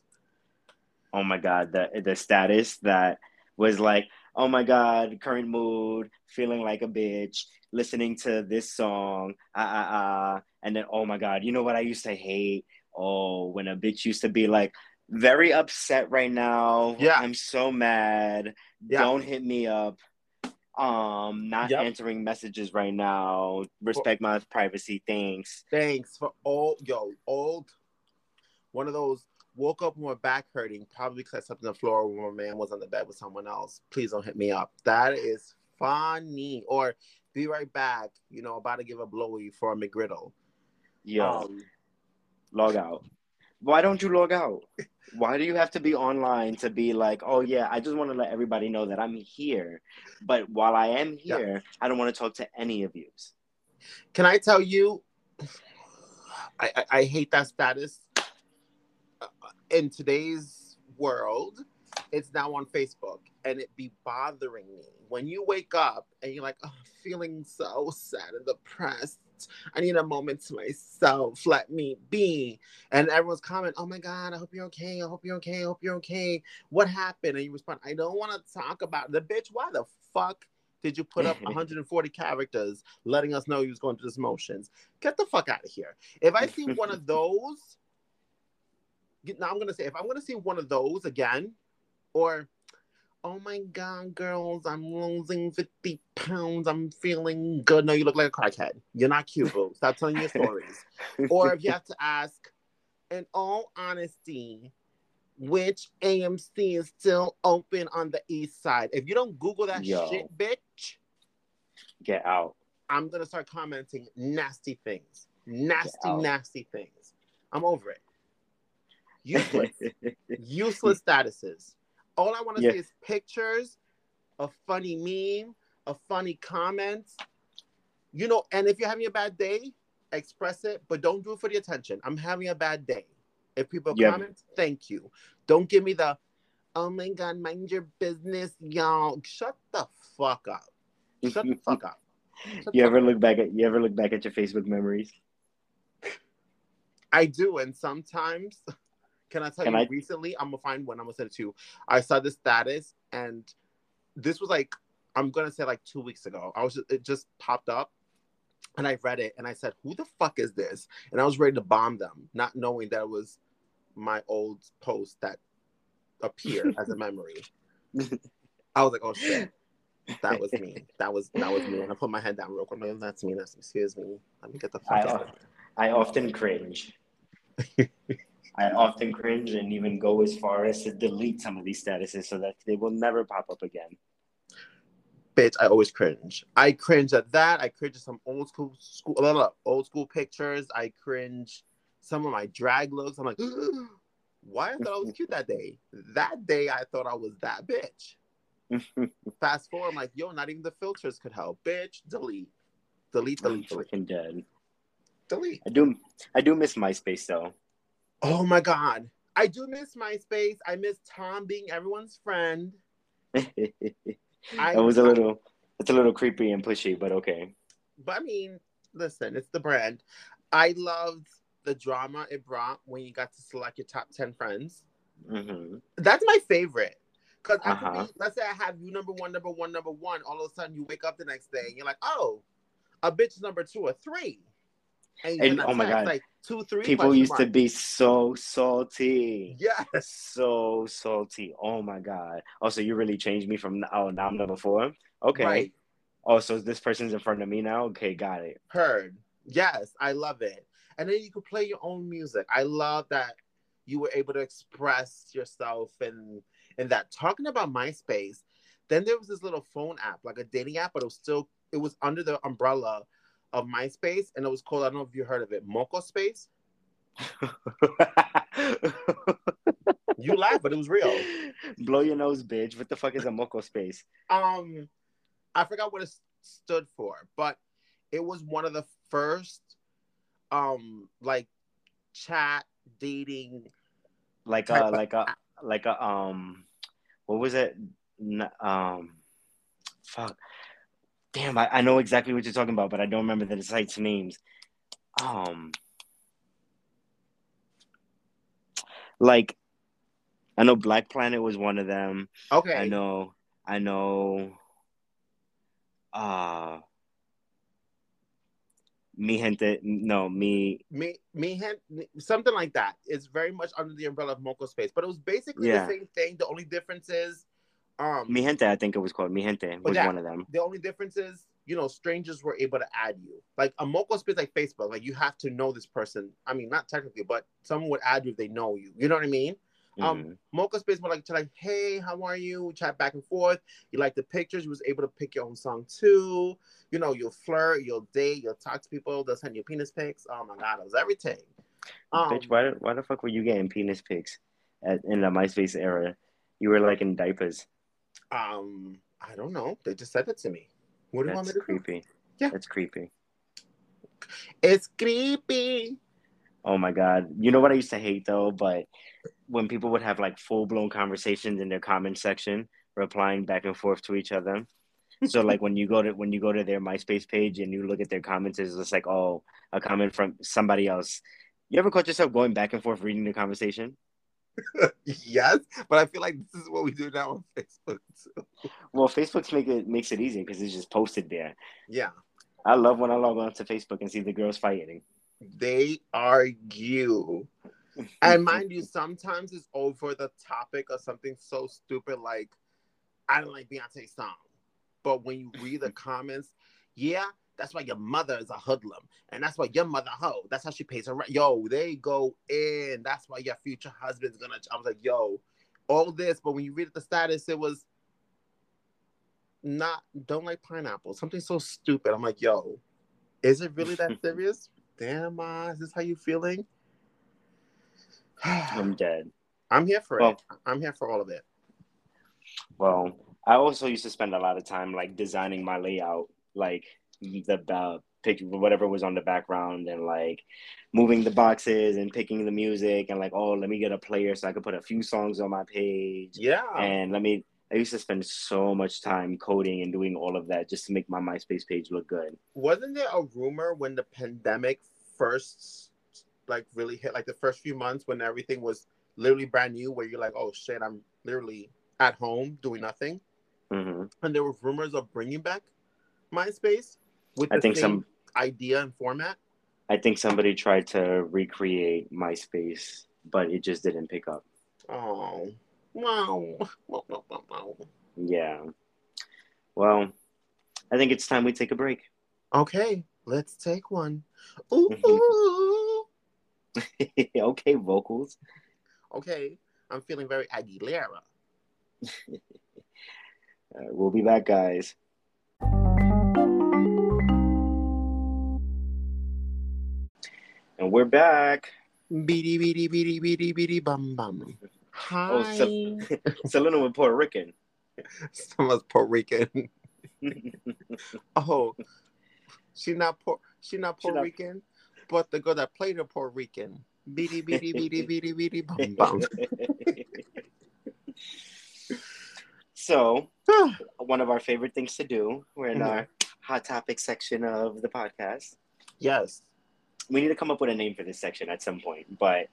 Oh my god the the status that was like oh my god current mood feeling like a bitch listening to this song ah ah ah and then oh my god you know what i used to hate? Oh when a bitch used to be like very upset right now. Yeah. I'm so mad. Yeah. don't hit me up um not yep. answering messages right now. Respect my privacy. Thanks. Thanks for all yo old one of those woke up with my back hurting probably because i slept on the floor when my man was on the bed with someone else. Please don't hit me up. That is funny. Or be right back you know about to give a blowy for a mcgriddle. Yeah um, log out why don't you log out why do you have to be online to be like, oh yeah, I just want to let everybody know that I'm here, but while I am here, yeah. I don't want to talk to any of you. Can I tell you, I, I, I hate that status. In today's world, it's now on Facebook, and it be bothering me when you wake up and you're like, oh, feeling so sad and depressed I need a moment to myself. Let me be. And everyone's comment, oh my God, I hope you're okay. I hope you're okay. I hope you're okay. What happened? And you respond, I don't want to talk about the bitch. Why the fuck did you put up 140 characters letting us know you was going through this motions? Get the fuck out of here. If I see one of those, now I'm gonna say if I'm gonna see one of those again, or oh my god, girls, I'm losing 50 pounds. I'm feeling good. No, you look like a crackhead. You're not cute, boo. Stop telling your stories. or if you have to ask, in all honesty, which AMC is still open on the east side? If you don't Google that Yo. shit, bitch, get out. I'm gonna start commenting nasty things. Nasty, nasty things. I'm over it. Useless. Useless statuses. All I want to yeah. see is pictures, a funny meme, a funny comment. You know, and if you're having a bad day, express it, but don't do it for the attention. I'm having a bad day. If people yeah. comment, thank you. Don't give me the, oh my God, mind your business, y'all. Shut the fuck up. Shut the fuck up. Shut you ever look back at you ever look back at your Facebook memories? I do, and sometimes can I tell Can you I... recently? I'm gonna find one. I'm gonna send it to you. I saw the status, and this was like I'm gonna say like two weeks ago. I was just, it just popped up, and I read it and I said, "Who the fuck is this?" And I was ready to bomb them, not knowing that it was my old post that appeared as a memory. I was like, "Oh shit." That was me. That was that was me. And I put my head down real quick. Like, That's me. That's excuse me. Let me get the fuck I, out. I often cringe. I often cringe and even go as far as to delete some of these statuses so that they will never pop up again. Bitch, I always cringe. I cringe at that. I cringe at some old school school blah, blah, old school pictures. I cringe some of my drag looks. I'm like, why I thought I was cute that day. That day I thought I was that bitch. Fast forward, I'm like, yo, not even the filters could help. Bitch, delete. Delete, I'm delete, delete. freaking dead. Delete. I do I do miss MySpace though. Oh my god. I do miss MySpace. I miss Tom being everyone's friend. it I was a little it's a little creepy and pushy, but okay. but I mean, listen, it's the brand. I loved the drama it brought when you got to select your top 10 friends. hmm That's my favorite. Because Uh-huh. let's say I have you number one, number one, number one. All of a sudden, you wake up the next day and you're like, oh, a bitch number two or three. And, And- oh my God. like two, three. People used to be so salty. Yes. So salty. Oh my god. Also, you really changed me from oh now I'm number four. Okay. Right. Oh, so this person's in front of me now? Okay, got it. Heard. Yes, I love it. And then you could play your own music. I love that you were able to express yourself and and that talking about MySpace. Then there was this little phone app, like a dating app, but it was still it was under the umbrella of MySpace, and it was called I don't know if you heard of it, Moco Space. You laugh, but it was real. Blow your nose, bitch. What the fuck is a moco space? Um, I forgot what it stood for, but it was one of the first, um, like chat dating Like a like a like a um what was it? Um fuck. Damn, I, I know exactly what you're talking about, but I don't remember the site's names. Um like I know Black Planet was one of them. Okay. I know I know uh Mi gente no me Me, me, something like that. It's very much under the umbrella of Moco Space, but it was basically Yeah. the same thing. The only difference is, um, Mi gente I think it was called Mi gente was that- one of them. the only difference is, you know, strangers were able to add you. Like a Moco Space, like Facebook, like you have to know this person. I mean, not technically, but someone would add you if they know you. You know what I mean? Um, Mhm. Moco Space more like to like, hey, how are you? Chat back and forth. You like the pictures. You was able to pick your own song too. You know, you'll flirt, you'll date, you'll talk to people. They'll send you penis pics. Oh my god, it was everything. Um, Bitch, why why the fuck were you getting penis pics at, in the MySpace era? You were like in diapers. Um, I don't know. They just said it to me. What do you want me to do? creepy. Yeah. It's creepy. It's creepy. Oh my god. You know what I used to hate though, but when people would have like full blown conversations in their comment section, replying back and forth to each other. So like when you go to when you go to their MySpace page and you look at their comments, it's just like oh a comment from somebody else. You ever caught yourself going back and forth reading the conversation? Yes, but I feel like this is what we do now on Facebook too. Well, Facebook's make it makes it easy because it's just posted there. Yeah, I love when I log on to Facebook and see the girls fighting. they argue. And mind you, sometimes it's over the topic of something so stupid like, I don't like Beyonce's song. But when you read the comments, yeah, that's why your mother is a hoodlum. And that's why your mother hoe. That's how she pays her rent. Yo, they go in. That's why your future husband's gonna. I was like, yo, all this. But when you read the status, it was not, don't like pineapple. Something so stupid. I'm like, yo, is it really that serious? Damn, Ma, is this how you feeling? I'm dead. I'm here for Well- it. I'm here for all of it. Well, I also used to spend a lot of time like designing my layout, like the uh, pick whatever was on the background and like moving the boxes and picking the music and like oh let me get a player so I could put a few songs on my page Yeah. and let me. I used to spend so much time coding and doing all of that just to make my MySpace page look good. Wasn't there a rumor when the pandemic first like really hit like the first few months when everything was literally brand new where you're like, oh shit, I'm literally at home doing nothing. hmm and there were rumors of bringing back MySpace with I think some idea and format. I think somebody tried to recreate MySpace, but it just didn't pick up. Oh, wow. Wow, wow, wow. Yeah. Well, I think it's time we take a break. Okay, let's take one. Ooh, okay, vocals. Okay, I'm feeling very Aguilera. Uh, we'll be back, guys. And we're back. Beady, beady, beady, beady, beady, bum, bum. Hi. Oh, so- Selena with Puerto Rican. Someone's Puerto Rican. Oh, she not Puerto, she not She Puerto not- Rican, but the girl that played her Puerto Rican. Beady, beady, beady, beady, beady, bum, bum. so, one of our favorite things to do, we're in Mhm. our hot topic section of the podcast. yes. We need to come up with a name for this section at some point, but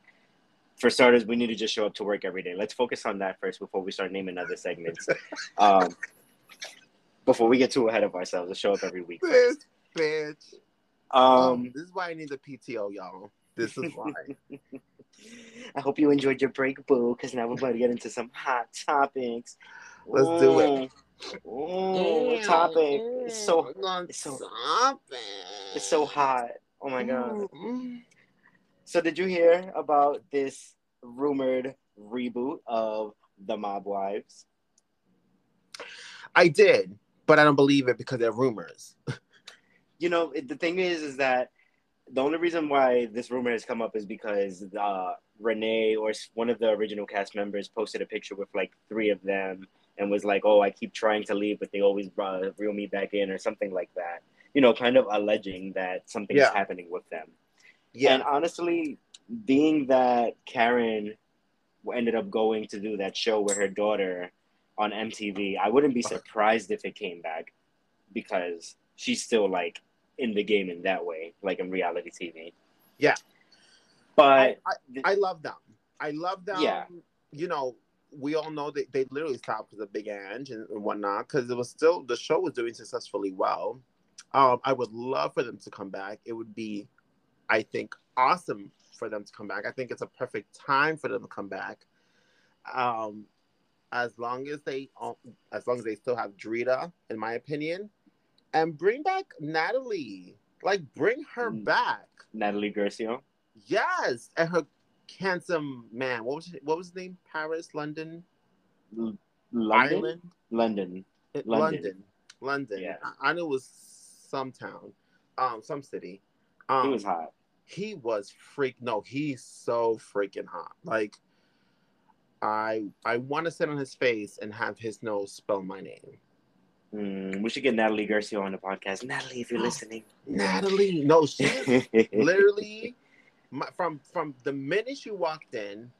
for starters, we need to just show up to work every day. Let's focus on that first before we start naming other segments. um, before we get too ahead of ourselves, let's show up every week. This First. bitch. Um, this is why I need the PTO, y'all. This is why. I hope you enjoyed your break, boo, because now we're about to get into some hot topics. Let's do it. Ooh, Ooh, topic. It's so it's so- topic. it's so hot. Oh my god. Mm. So did you hear about this rumored reboot of The Mob Wives? I did, but I don't believe it because they're rumors. You know, it, the thing is, is that the only reason why this rumor has come up is because uh, Renee or one of the original cast members posted a picture with like three of them and was like, "Oh, I keep trying to leave, but they always uh, reel me back in," or something like that. You know, kind of alleging that something's Yeah. happening with them. Yeah. And honestly, being that Karen ended up going to do that show with her daughter on MTV, I wouldn't be surprised if it came back because she's still like in the game in that way, like in reality TV. Yeah. But I, I love them. I love them. Yeah. You know, we all know that they literally stopped a Big Ang and, and whatnot because it was still the show was doing successfully well. Um, I would love for them to come back. It would be, I think, awesome for them to come back. I think it's a perfect time for them to come back. Um, as long as they, as long as they still have Drita, in my opinion, and bring back Natalie. Like, bring her Mm. back. Natalie Guercio, Yes, and her handsome man. What was his, what was his name? Paris, London, L- London, Ireland, London. London. London, London. Yeah. I, I knew it was some town, um, some city. Um, He was hot. He was freak. No, he's so freaking hot. Like, I I want to sit on his face and have his nose spell my name. Mm, we should get Natalie Guercio on the podcast. Natalie, if you're listening. Natalie, no, she literally my, from from the minute she walked in,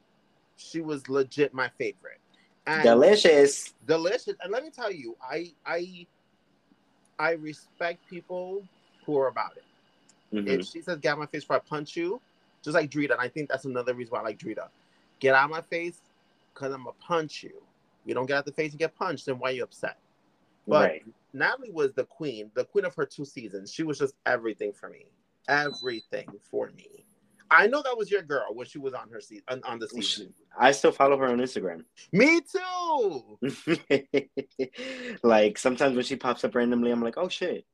she was legit my favorite. And Delicious. delicious. And let me tell you, I I I respect people who are about it. Mhm. If she says get out my face before I punch you, just like Drita, and I think that's another reason why I like Drita. Get out my face because I'm gonna punch you. You don't get out the face and get punched, then why are you upset? But right. Natalie was the queen, the queen of her two seasons. She was just everything for me. Everything for me. I know that was your girl when she was on her seat on, on the season. I still follow her on Instagram. Me too. like sometimes when she pops up randomly, I'm like, oh shit,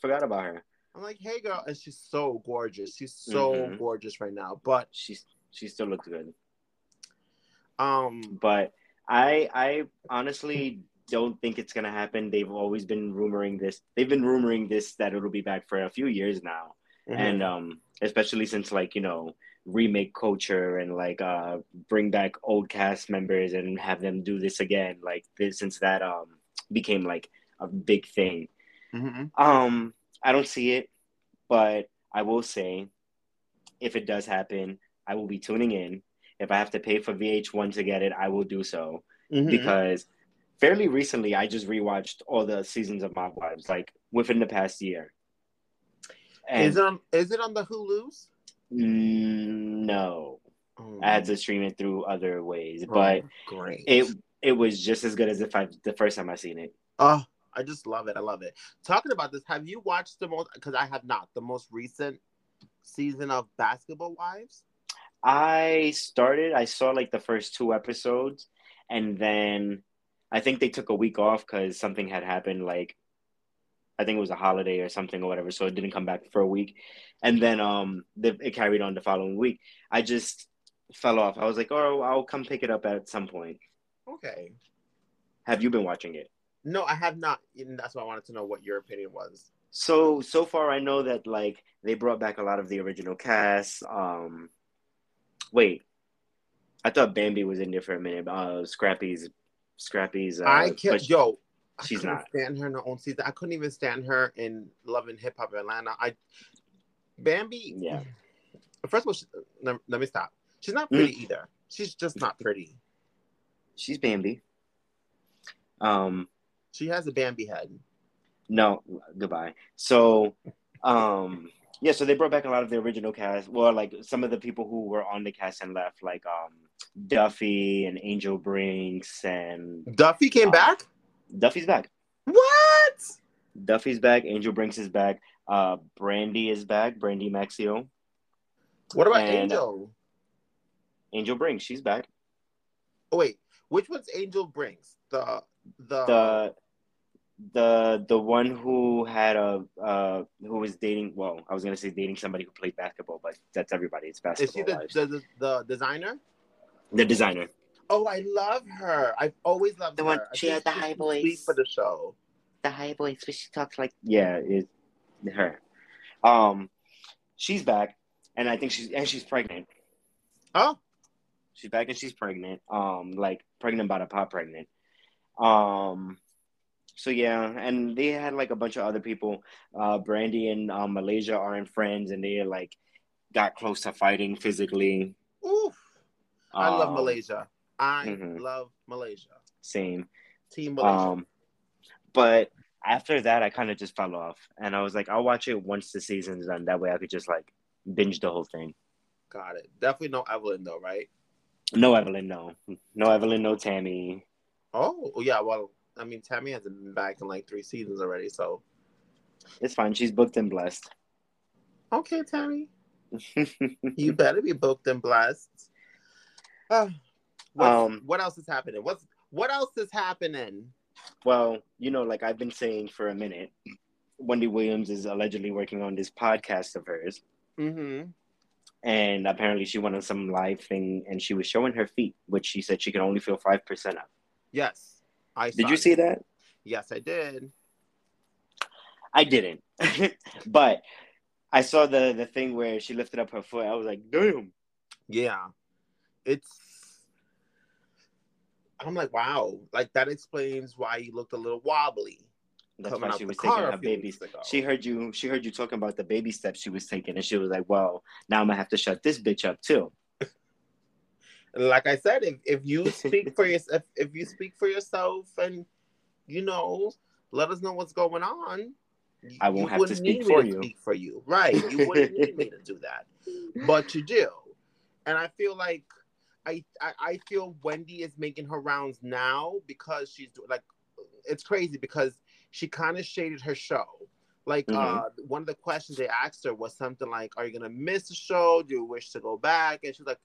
forgot about her. I'm like, hey girl, and she's so gorgeous. She's so Mhm. gorgeous right now. But She's she still looks good, um, but I I honestly don't think it's gonna happen. They've always been rumoring this. They've been rumoring this that it'll be back for a few years now, and um, especially since like you know remake culture and like uh bring back old cast members and have them do this again. Like this, since that um became like a big thing. Mhm. Um, I don't see it, but I will say, if it does happen, I will be tuning in. If I have to pay for VH1 to get it, I will do so Mhm. because fairly recently I just rewatched all the seasons of Mob Wives, like within the past year. And is it on is it on the Hulu's? Mm, no, Oh, I had to stream it through other ways, oh, but great. it it was just as good as if I the first time I seen it. oh I just love it. I love it. Talking about this, have you watched the most? Because I have not. The most recent season of Basketball Wives. I started. I saw like the first two episodes, and then I think they took a week off because something had happened. Like I think it was a holiday or something or whatever, so it didn't come back for a week, and then um, it carried on the following week. I just fell off. I was like, oh, I'll come pick it up at some point. Okay. Have you been watching it? No, I have not. And that's why I wanted to know what your opinion was. So so far, I know that like they brought back a lot of the original cast. Um, wait, I thought Bambi was in there for a minute. Uh, Scrappy's, Scrappy's. Uh, I can't. Yo, she's I not stand her in her own season. I couldn't even stand her in Love and Hip Hop Atlanta. I Bambi. Yeah. First of all, she, let, let, me stop. She's not pretty mm. either. She's just not pretty. She's Bambi. Um, she has a Bambi head. No, goodbye. So, um, yeah, so they brought back a lot of the original cast. Well, like some of the people who were on the cast and left, like um, Duffy and Angel Brinks and Duffy came uh, back. Duffy's back. What? Duffy's back. Angel Brinks is back. Uh, Brandy is back. Brandi Maxiell. What about and, Angel? Angel Brinks, she's back. Oh wait, which one's Angel Brinks? The the the the the one who had a uh who was dating well i was gonna say dating somebody who played basketball but that's everybody it's basketball is she the, the, the, designer the designer oh i love her. I've always loved the her. One she had the high voice for the show. The high voice but she talks like yeah it's her. Um she's back and i think she's and she's pregnant. Oh she's back and she's pregnant. Um like pregnant about a pop pregnant. Um so yeah, and they had like a bunch of other people. Uh, Brandy and uh, Malaysia aren't friends, and they like got close to fighting physically. Oof! I um, love Malaysia. I mm-hmm. love Malaysia. Same. Team Malaysia. Um, but after that, I kind of just fell off, and I was like, I'll watch it once the season's done. That way, I could just like binge the whole thing. Got it. Definitely no Evelyn though, right? No Evelyn, no, no Evelyn, no Tammy. Oh yeah, well, I mean, Tammy hasn't been back in like three seasons already, so it's fine. She's booked and blessed. Okay, Tammy. you better be booked and blessed. Uh, um, what else is happening? What's what else is happening? Well, you know, like I've been saying for a minute, Wendy Williams is allegedly working on this podcast of hers. Mm-hmm. And apparently, she went on some live thing and she was showing her feet, which she said she could only feel five percent of. Yes. I did you see that? Yes, I did. I didn't, but I saw the the thing where she lifted up her foot. I was like, damn. Yeah, it's. I'm like, wow, like that explains why you looked a little wobbly. That's why she was taking her baby. She heard you. She heard you talking about the baby steps she was taking, and she was like, "Well, now I'm gonna have to shut this bitch up too." like I said, if, if you speak for yourself, if, if you speak for yourself, and you know, let us know what's going on. I won't have to speak for you. Speak for you, right? You wouldn't need me to do that, but you do, and I feel like I, I I feel Wendy is making her rounds now because she's like, it's crazy because she kind of shaded her show. Like mm-hmm. uh, one of the questions they asked her was something like, "Are you gonna miss the show? Do you wish to go back?" And she's like,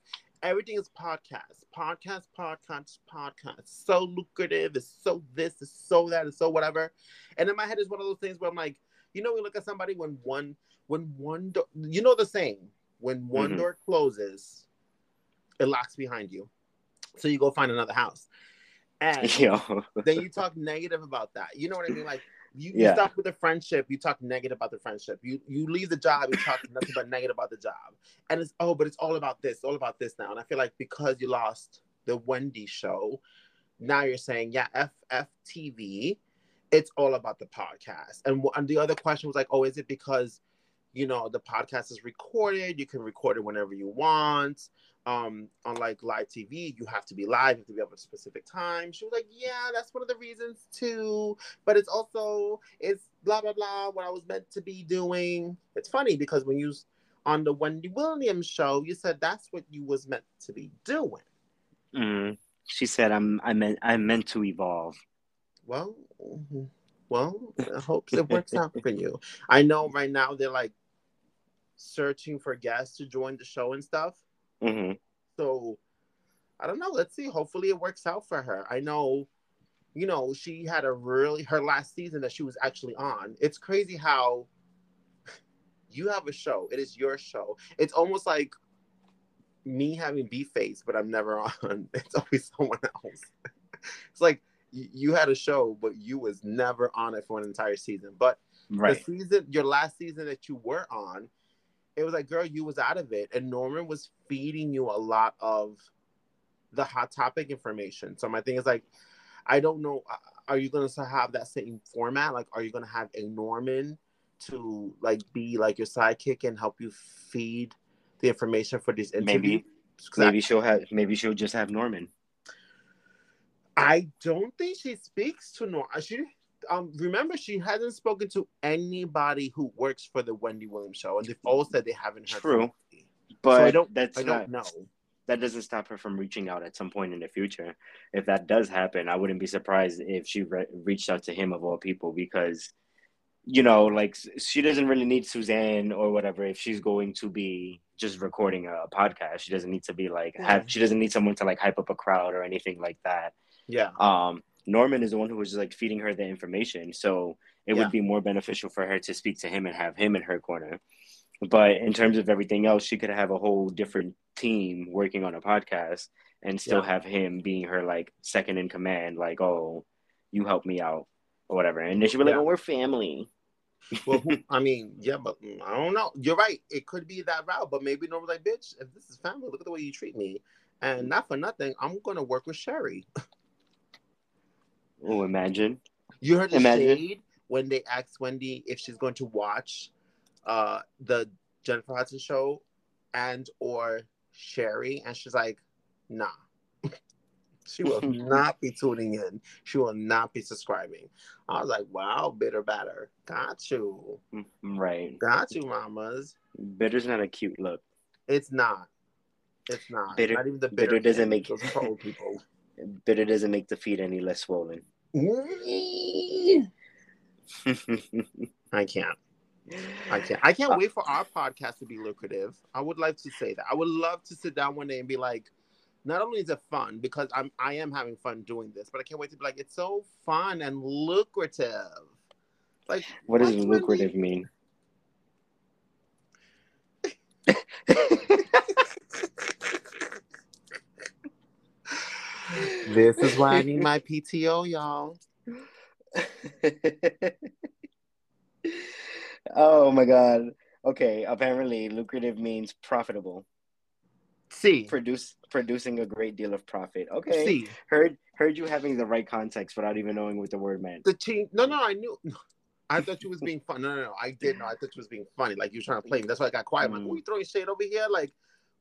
everything is podcast, podcast, podcast, podcast. So lucrative. It's so this, it's so that, it's so whatever. And in my head is one of those things where I'm like, you know, we look at somebody when one, when one, door, you know, the saying, when one mm-hmm. door closes, it locks behind you. So you go find another house. And then you talk negative about that. You know what I mean? Like, you, yeah. you stop with the friendship, you talk negative about the friendship. You you leave the job, you talk nothing but negative about the job. And it's oh, but it's all about this, all about this now. And I feel like because you lost the Wendy show, now you're saying, yeah, FFTV, it's all about the podcast. And, and the other question was like, oh, is it because you know the podcast is recorded? You can record it whenever you want um unlike live tv you have to be live you have to be up at a specific time she was like yeah that's one of the reasons too but it's also it's blah blah blah what i was meant to be doing it's funny because when you on the wendy williams show you said that's what you was meant to be doing mm. she said i'm i meant i'm meant to evolve well mm-hmm. Well, I hope it works out for you. I know right now they're like searching for guests to join the show and stuff. Hmm So I don't know. Let's see. Hopefully it works out for her. I know, you know, she had a really her last season that she was actually on. It's crazy how you have a show. It is your show. It's almost like me having B face, but I'm never on. It's always someone else. it's like you had a show, but you was never on it for an entire season. But Right. the season, your last season that you were on, it was like, girl, you was out of it, and Norman was feeding you a lot of the hot topic information. So my thing is like, I don't know, uh, are you gonna have that same format? Like, are you gonna have a Norman to like be like your sidekick and help you feed the information for these interviews? Maybe 'Cause I- maybe she'll have maybe she'll just have Norman. I don't think she speaks to Norman. She um remember she hasn't spoken to anybody who works for the Wendy Williams show, and they've all said they haven't heard. True. From. But I don't- that's I not don't know. that doesn't stop her from reaching out at some point in the future. If that does happen, I wouldn't be surprised if she re- reached out to him of all people because, you know, like she doesn't really need Suzanne or whatever if she's going to be just recording a podcast. She doesn't need to be like Yeah. have. She doesn't need someone to like hype up a crowd or anything like that. Yeah, Um, Norman is the one who was like feeding her the information, so it Yeah. would be more beneficial for her to speak to him and have him in her corner. But in terms of everything else, she could have a whole different team working on a podcast and still Yeah. have him being her like second in command, like, oh, you help me out or whatever. And then she'd be like, Yeah. oh, we're family. well, I mean, yeah, but mm, I don't know. You're right. It could be that route, but maybe Norman's like, bitch, if this is family, look at the way you treat me, and not for nothing, I'm gonna work with Sherri. Oh, imagine. You heard the Imagine. shade when they asked Wendy if she's going to watch uh the Jennifer Hudson show and or Sherri, and she's like, nah. she will not be tuning in. She will not be subscribing. I was like, wow, bitter batter. Got you. Mm, Right. Got you, mamas. Bitter's not a cute look. It's not. It's not. Bitter- not even the bitter bitter. doesn't make- those old people. Bitter doesn't make the feet any less swollen. I can't. I can't. I can't uh, wait for our podcast to be lucrative. I would like to say that. I would love to sit down one day and be like, not only is it fun because I'm I am having fun doing this, but I can't wait to be like, it's so fun and lucrative. Like, what does lucrative mean? This is why I need my PTO, y'all. oh my god. Okay, apparently lucrative means profitable. See, Produce producing a great deal of profit. Okay. see Heard heard you having the right context without even knowing what the word meant. the team No, no, I knew. I thought you was being fun. No, no, no. I did know. I thought you was being funny. Like you were trying to play me. That's why I got quiet. I'm like, Mm. "Who you throwing shade over here?" Like,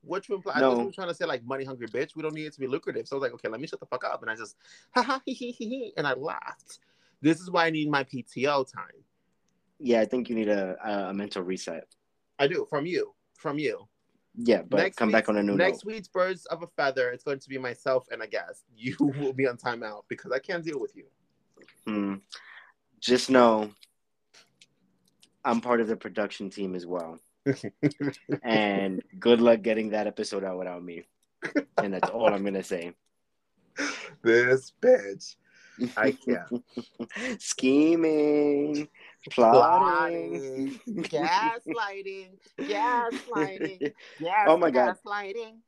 what you imply? I No. thought you trying to say like money hungry bitch. We don't need it to be lucrative. So I was like, okay, let me shut the fuck up. And I just ha ha he he he he, and I laughed. This is why I need my PTO time. Yeah, I think you need a a, mental reset. I do from you, from you. Yeah, but come back on a new next note. week's birds of a feather. It's going to be myself and a guest. You will be on timeout because I can't deal with you. Hmm. Just know I'm part of the production team as well. and good luck getting that episode out without me. And that's all I'm gonna say. this bitch. I can't. Scheming, plotting, Plotting, gaslighting, gaslighting, gas, Oh my God. gaslighting.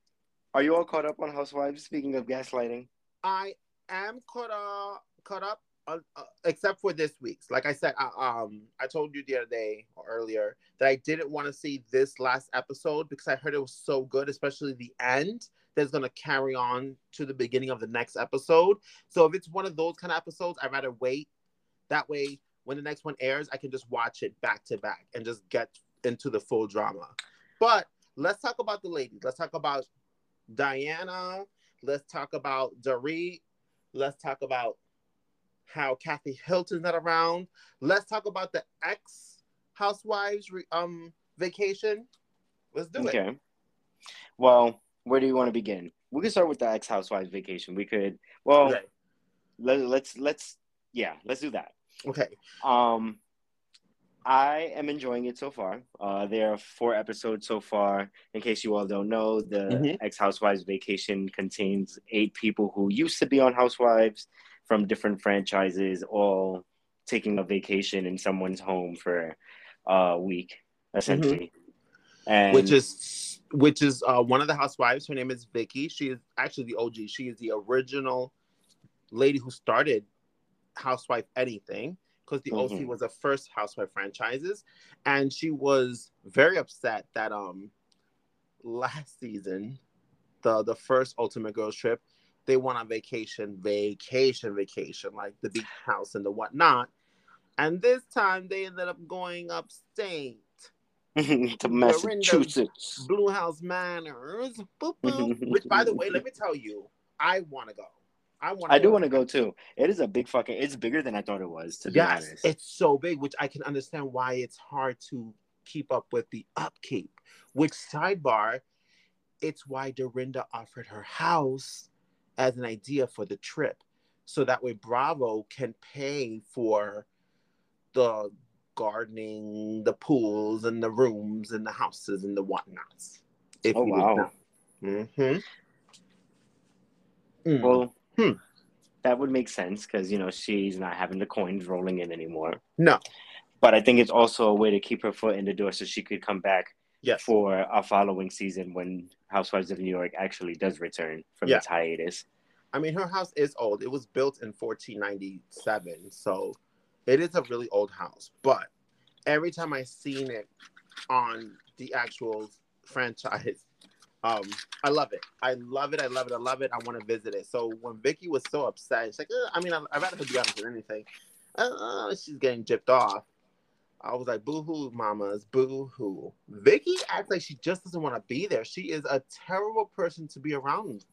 Are you all caught up on Housewives? Speaking of gaslighting, I am caught up, caught up, uh, uh, except for this week's. Like I said, I, um, I told you the other day or earlier that I didn't want to see this last episode because I heard it was so good, especially the end. That's gonna carry on to the beginning of the next episode. So if it's one of those kind of episodes, I'd rather wait. That way, when the next one airs, I can just watch it back to back and just get into the full drama. But let's talk about the ladies. Let's talk about Diana. Let's talk about Dorit. Let's talk about how Kathy Hilton's not around. Let's talk about the ex housewives re- um vacation. Let's do it. okay. Well, where do you want to begin? We could start with the ex-housewives vacation. We could. Well, Okay. let, let's let's yeah, let's do that. Okay. Um, I am enjoying it so far. Uh, there are four episodes so far. In case you all don't know, the Mhm. Ex Housewives Vacation contains eight people who used to be on Housewives from different franchises, all taking a vacation in someone's home for a week, essentially. And which is which is uh, one of the housewives. Her name is Vicki. She is actually the OG. She is the original lady who started Housewife Anything because the OC Mhm. was the first Housewife franchises, and she was very upset that um last season, the the first Ultimate Girls Trip, they went on vacation, vacation, vacation, like the beach house and the whatnot. And this time they ended up going upstate. to Massachusetts. Blue House Manors. Boop, boop. Which, by the way, let me tell you, I want to go. I want. I do want to go too. It is a big fucking. It's bigger than I thought it was. To be Yes, honest, it's so big, which I can understand why it's hard to keep up with the upkeep. Which sidebar, it's why Dorinda offered her house as an idea for the trip, so that way Bravo can pay for the gardening, the pools, and the rooms, and the houses, and the whatnots. If Oh, you wow. Mm-hmm. Mm. well, Hmm. that would make sense because you know she's not having the coins rolling in anymore. no. But I think it's also a way to keep her foot in the door so she could come back Yes. for a following season when Housewives of New York actually does return from Yeah. its hiatus. I mean, her house is old. It was built in 1497, so it is a really old house. But every time I seen it on the actual franchise, um, I love it. I love it. I love it. I love it. I want to visit it. So when Vicki was so upset, she's like, "Uh, I mean, I, I'd rather her be honest than anything. Uh, she's getting gypped off. I was like, boo hoo, mamas, boo hoo. Vicki acts like she just doesn't want to be there. She is a terrible person to be around.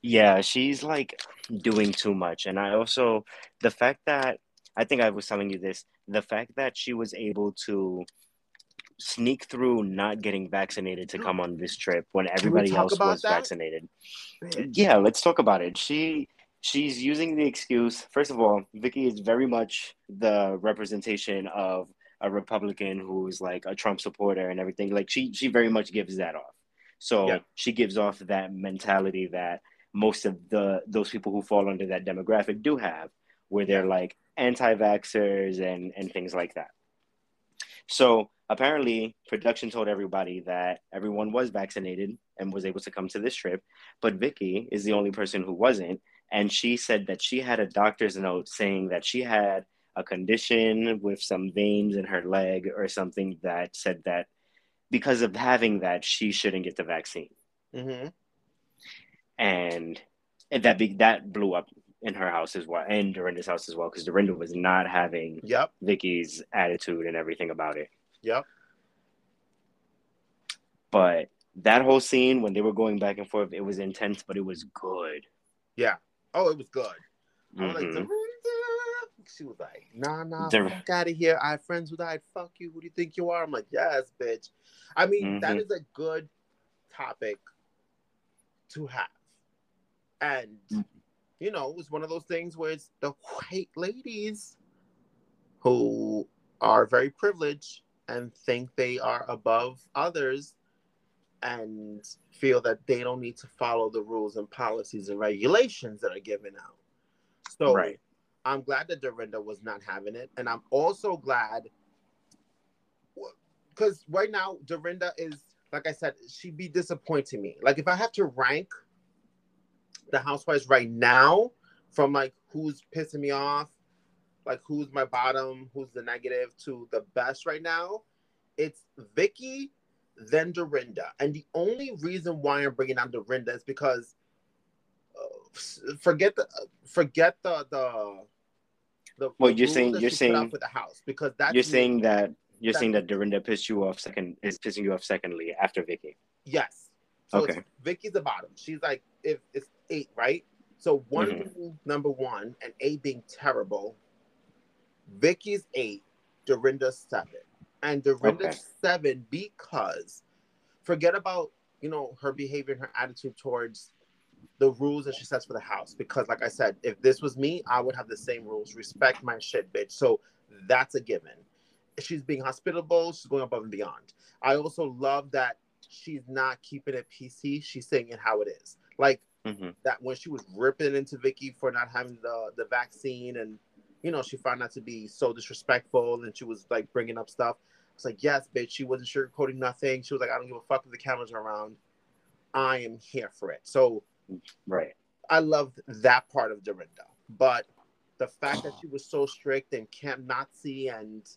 Yeah, she's like doing too much. And I also, the fact that, I think I was telling you this, the fact that she was able to sneak through not getting vaccinated to come on this trip when everybody else was that? vaccinated. Yeah, let's talk about it. She she's using the excuse. First of all, Vicki is very much the representation of a Republican who's like a Trump supporter and everything. Like she she very much gives that off. So Yeah. she gives off that mentality that most of the those people who fall under that demographic do have, where they're like anti-vaxxers and and things like that. So apparently, production told everybody that everyone was vaccinated and was able to come to this trip, but Vicki is the only person who wasn't, and she said that she had a doctor's note saying that she had a condition with some veins in her leg or something that said that because of having that she shouldn't get the vaccine Mm-hmm. and, and that be, that blew up in her house as well and Dorinda's house as well because Dorinda was not having Yep. Vicki's attitude and everything about it. Yep. But that whole scene when they were going back and forth, it was intense, but it was good. Yeah. Oh, it was good. I was like, Mhm. She was like, nah, nah, fuck out of here. I have friends who died. Fuck you. Who do you think you are? I'm like, yes, bitch. I mean, that Mhm. is a good topic to have. And, Mm. you know, it's one of those things where it's the white ladies who are very privileged and think they are above others and feel that they don't need to follow the rules and policies and regulations that are given out. So Right. I'm glad that Dorinda was not having it. And I'm also glad because right now Dorinda is, like I said, she'd be disappointing me. Like if I have to rank the housewives right now from like who's pissing me off, like who's my bottom, who's the negative to the best right now, it's Vicki, then Dorinda. And the only reason why I'm bringing down Dorinda is because uh, forget the forget the the the, Well, you're saying- you're she put out saying- for the house because that You're saying that you're That- saying that Dorinda pissed you off second is pissing you off secondly after Vicki. Yes. So Okay. Vicki's the bottom. She's like if it's eight, right? So one Mhm. number one and eight being terrible. Vicki's eight, Dorinda's seven. And Dorinda's Okay. seven because forget about, you know, her behavior and her attitude towards the rules that she sets for the house. Because, like I said, if this was me, I would have the same rules. Respect my shit, bitch. So that's a given. She's being hospitable. She's going above and beyond. I also love that she's not keeping it PC. She's saying it how it is. Like hmm that when she was ripping into Vicki for not having the the vaccine, and you know she found out to be so disrespectful, and she was like bringing up stuff. It's like, yes, bitch. She wasn't sugarcoating nothing. She was like, I don't give a fuck if the cameras are around. I am here for it. So Right. I loved that part of Dorinda, but the fact that she was so strict and Camp Nazi and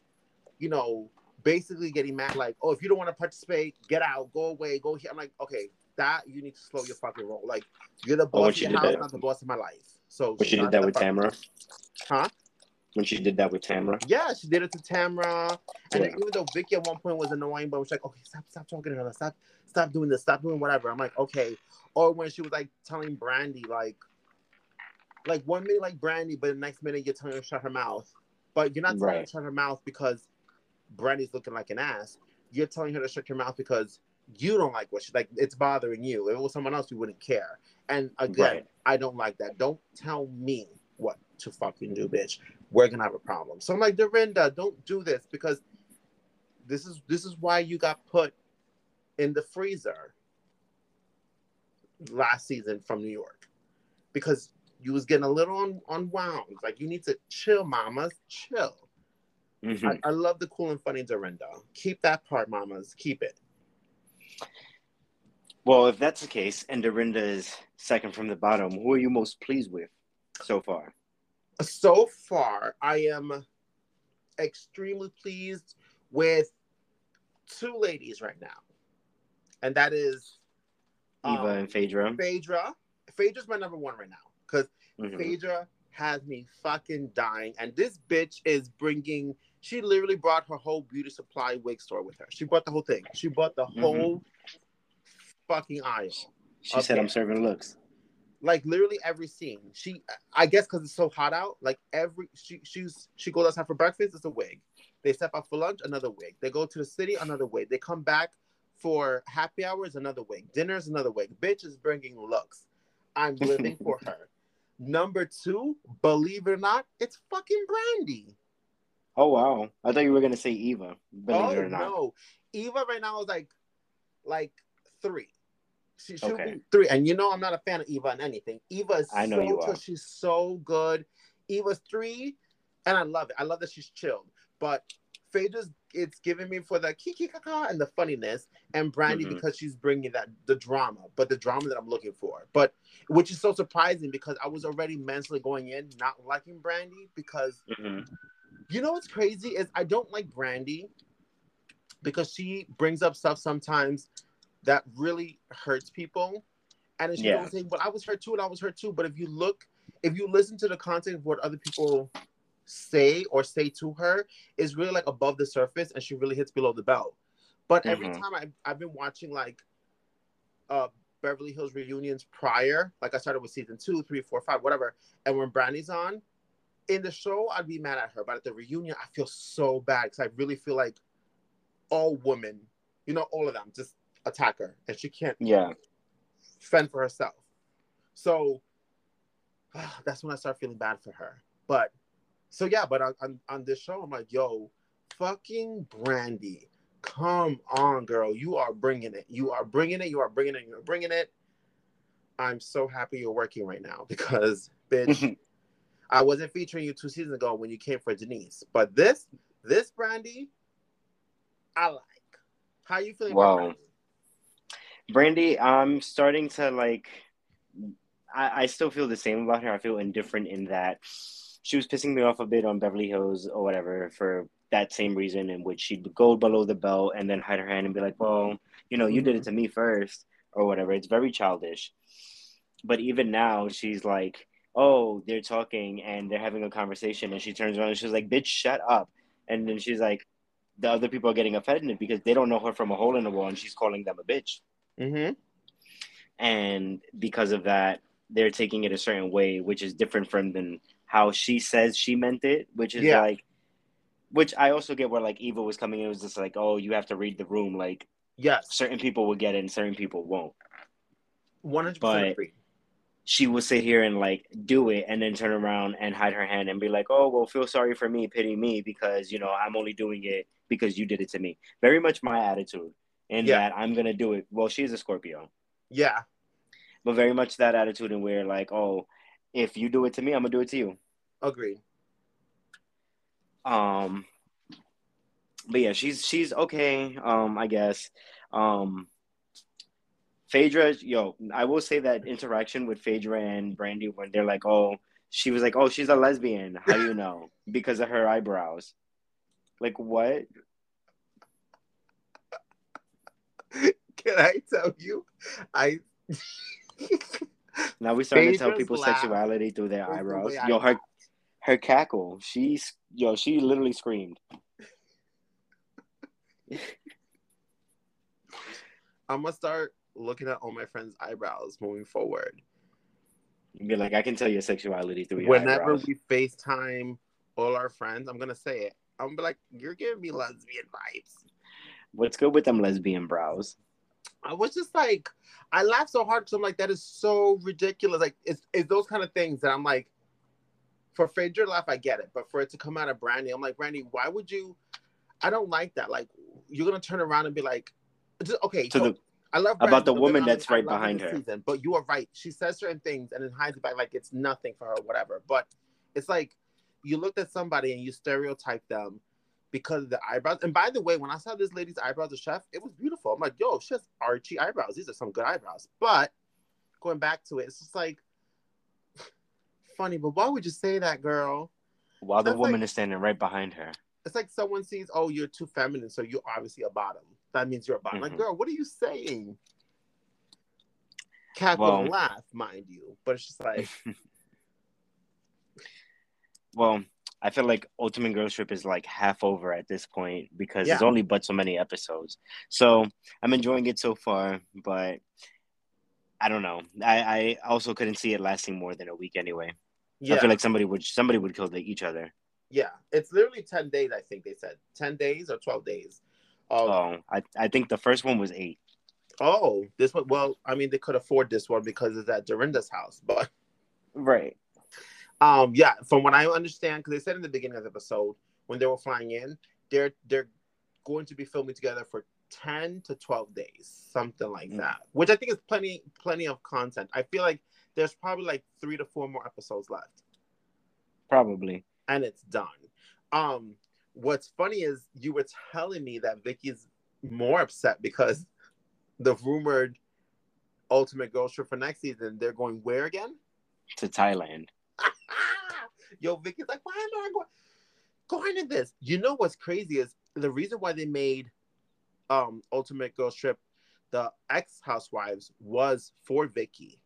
you know basically getting mad like, oh, if you don't want to participate, get out, go away, go here. I'm like, okay, that you need to slow your fucking roll. Like you're the Oh, boss she of did house, that- not the boss of my life. So When she did that with Tamra. Huh? When she did that with Tamra. Yeah, she did it to Tamra. And Yeah. even though Vicki at one point was annoying, but was like, okay, stop, stop talking to her. Stop, stop doing this. Stop doing whatever. I'm like, okay. Or when she was like telling Brandi, like, like one minute like Brandi, but the next minute you're telling her to shut her mouth. But you're not telling her to shut her mouth because Brandi's looking like an ass. You're telling her to shut your mouth because you don't like what she like. It's bothering you. If it was someone else, you wouldn't care. And again, Right. I don't like that. Don't tell me to fucking do, bitch. We're gonna have a problem. So I'm like, Dorinda, don't do this because this is this is why you got put in the freezer last season from New York because you was getting a little un- unwound. Like you need to chill, mamas, chill. Mhm. I, I love the cool and funny Dorinda. Keep that part, mamas. Keep it. Well, if that's the case, and Dorinda is second from the bottom, who are you most pleased with so far? So far, I am extremely pleased with two ladies right now, and that is Eva um, and Phaedra. Phaedra. Phaedra's my number one right now because Mhm. Phaedra has me fucking dying, and this bitch is bringing. She literally brought her whole beauty supply wig store with her. She brought the whole thing. She bought the Mhm. whole fucking aisle. She said, "I'm serving looks." Like literally every scene. She, I guess, because it's so hot out. Like every she she's she goes outside for breakfast. It's a wig. They step out for lunch. Another wig. They go to the city. Another wig. They come back for happy hours. Another wig. Dinner's another wig. Bitch is bringing looks. I'm living for her. Number two, believe it or not, it's fucking Brandi. Oh wow! I thought you were gonna say Eva. Believe oh it or not. no, Eva right now is like, like three. She should Okay. be three, and you know I'm not a fan of Eva in anything. Eva is I know so you are. She's so good. Eva's three, and I love it. I love that she's chilled. But Phaedra's it's giving me for the kiki kaka and the funniness, and Brandi Mhm. because she's bringing that the drama, but the drama that I'm looking for. But which is so surprising because I was already mentally going in not liking Brandi because Mhm. you know what's crazy is I don't like Brandi because she brings up stuff sometimes that really hurts people. And she Yeah. don't say, Well, I was hurt too, and I was hurt too. But if you look, if you listen to the content of what other people say or say to her, is really like above the surface and she really hits below the belt. But every Mhm. time I, I've been watching like uh Beverly Hills reunions prior, like I started with season two, three, four, five, whatever. And when Brandi's on, in the show, I'd be mad at her, but at the reunion, I feel so bad because I really feel like all women, you know, all of them just attack her and she can't Yeah. fend for herself. So that's when I start feeling bad for her. But so yeah, but on, on, on this show, I'm like, yo, fucking Brandi, come on, girl, you are bringing it. You are bringing it. You are bringing it. You're bringing it. I'm so happy you're working right now because, bitch, I wasn't featuring you two seasons ago when you came for Denise, but this, this Brandi, I like. How you feeling? Wow. Brandi, I'm starting to like. I, I still feel the same about her. I feel indifferent in that she was pissing me off a bit on Beverly Hills or whatever for that same reason, in which she'd go below the belt and then hide her hand and be like, "Well, you know, you did it to me first or whatever." It's very childish. But even now, she's like, "Oh, they're talking and they're having a conversation," and she turns around and she's like, "Bitch, shut up!" And then she's like, "The other people are getting offended because they don't know her from a hole in the wall, and she's calling them a bitch." Mm-hmm. and because of that they're taking it a certain way which is different from than how she says she meant it which is Yeah. like which i also get where like eva was coming in it was just like oh you have to read the room like Yes. certain people will get it and certain people won't One hundred But- percent agree. she will sit here and like do it and then turn around and hide her hand and be like, "Oh, well, feel sorry for me, pity me because, you know, I'm only doing it because you did it to me." Very much my attitude in Yeah. that I'm to do it. Well, she's a Scorpio. Yeah. But very much that attitude and where like, "Oh, if you do it to me, I'm to do it to you." Agreed. Um but yeah, she's she's okay, um, I guess. Um Phaedra, yo, I will say that interaction with Phaedra and Brandi when they're like, oh, she was like, oh, she's a lesbian. How do you know? because of her eyebrows. Like what? Can I tell you? I Now we starting to tell people laugh sexuality through their the eyebrows. I Yo, her her cackle. She's yo, she literally screamed. I'm gonna start looking at all my friends' eyebrows moving forward. You'd be like, I can tell your sexuality through your eyebrows. Whenever eyebrows. we FaceTime all our friends, I'm gonna say it. I'm gonna be like, "You're giving me lesbian vibes." What's good with them lesbian brows? I was just like, I laughed so hard because I'm like, that is so ridiculous. Like, it's, it's those kind of things that I'm like, for to laugh, I get it, but for it to come out of Brandi, I'm like, Brandi, why would you? I don't like that. Like, you're gonna turn around and be like, just, okay, To so the I love about the woman wrong, that's right behind her. Season, but you are right. She says certain things and then hides it back like it's nothing for her, whatever. But it's like you looked at somebody and you stereotype them because of the eyebrows. And by the way, when I saw this lady's eyebrows, the chef, it was beautiful. I'm like, yo, she has archy eyebrows. These are some good eyebrows. But going back to it, it's just like funny. But why would you say that, girl? while the woman like- is standing right behind her. It's like someone sees, oh, you're too feminine, so you're obviously a bottom. That means you're a bottom. Like, Mhm. girl, what are you saying? Cat Well- will laugh, mind you, but it's just like, Well, I feel like Ultimate Girls Trip is like half over at this point because Yeah. there's only but so many episodes. So I'm enjoying it so far, but I don't know. I, I also couldn't see it lasting more than a week anyway. yeah, I feel like somebody would somebody would kill the, each other. yeah. It's literally ten days. I think they said ten days or twelve days. Oh, Oh, I, I think the first one was eight. oh, this one. Well, I mean, they could afford this one because it's at Dorinda's house, but Right. Um, yeah, from what I understand, because they said in the beginning of the episode when they were flying in, they're they're going to be filming together for ten to twelve days, something like Mm. that. Which I think is plenty plenty of content. I feel like there's probably like three to four more episodes left, Probably. and it's done. Um, what's funny is you were telling me that Vicki's more upset because the rumored Ultimate Girls Trip for next season, they're going where again? To Thailand. Yo, Vicki's like, why am I going going to this? You know what's crazy is the reason why they made um Ultimate Girls Trip the ex housewives was for Vicki,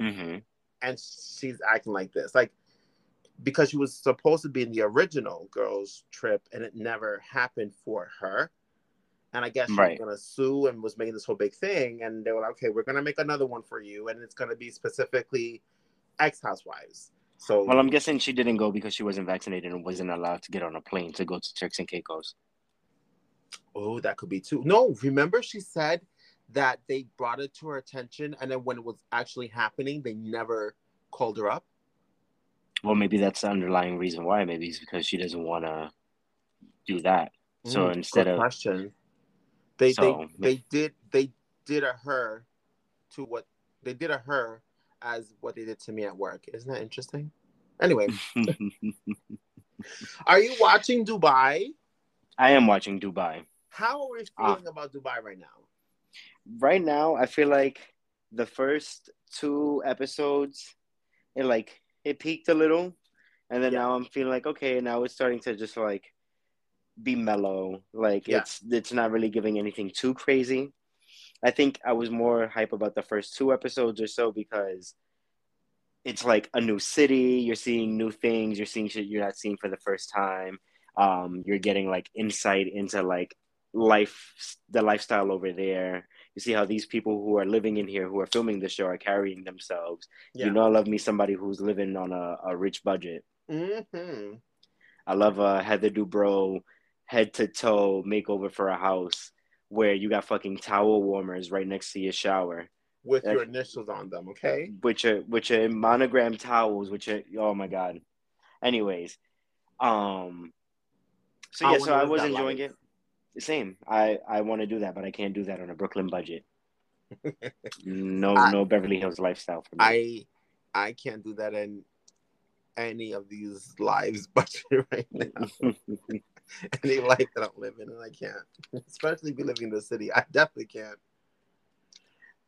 hmm and she's acting like this, like because she was supposed to be in the original Girls Trip, and it never happened for her. And I guess she Right. was gonna sue and was making this whole big thing, and they were like, okay, we're gonna make another one for you, and it's gonna be specifically ex housewives. So Well, I'm guessing she didn't go because she wasn't vaccinated and wasn't allowed to get on a plane to go to Turks and Caicos. Oh, that could be too. No, remember she said that they brought it to her attention, and then when it was actually happening, they never called her up. Well, maybe that's the underlying reason why. Maybe it's because she doesn't want to do that. So Mm, instead of question, they So, they they did they did a her to what they did a her as what they did to me at work. Isn't that interesting? Anyway, are you watching Dubai? I am watching Dubai. How are we Ah. feeling about Dubai right now? Right now, I feel like the first two episodes, it like it peaked a little, and then Yeah. now I'm feeling like okay, now it's starting to just like be mellow. Like Yeah. it's it's not really giving anything too crazy. I think I was more hype about the first two episodes or so because it's like a new city. You're seeing new things. You're seeing shit you're not seeing for the first time. Um, you're getting like insight into like life, the lifestyle over there. You see how these people who are living in here, who are filming the show, are carrying themselves. Yeah. You know, I love me somebody who's living on a, a rich budget. hmm I love a Heather Dubrow head to toe makeover for a house where you got fucking towel warmers right next to your shower. with your initials on them, okay? Which are which are monogram towels, which are oh my god. Anyways, um, so yeah, so I was enjoying life. it. Same. I I want to do that, but I can't do that on a Brooklyn budget. no, I, no Beverly Hills lifestyle for me. I I can't do that in any of these lives budget right now. any life that I'm living, and I can't. Especially be living in the city, I definitely can't.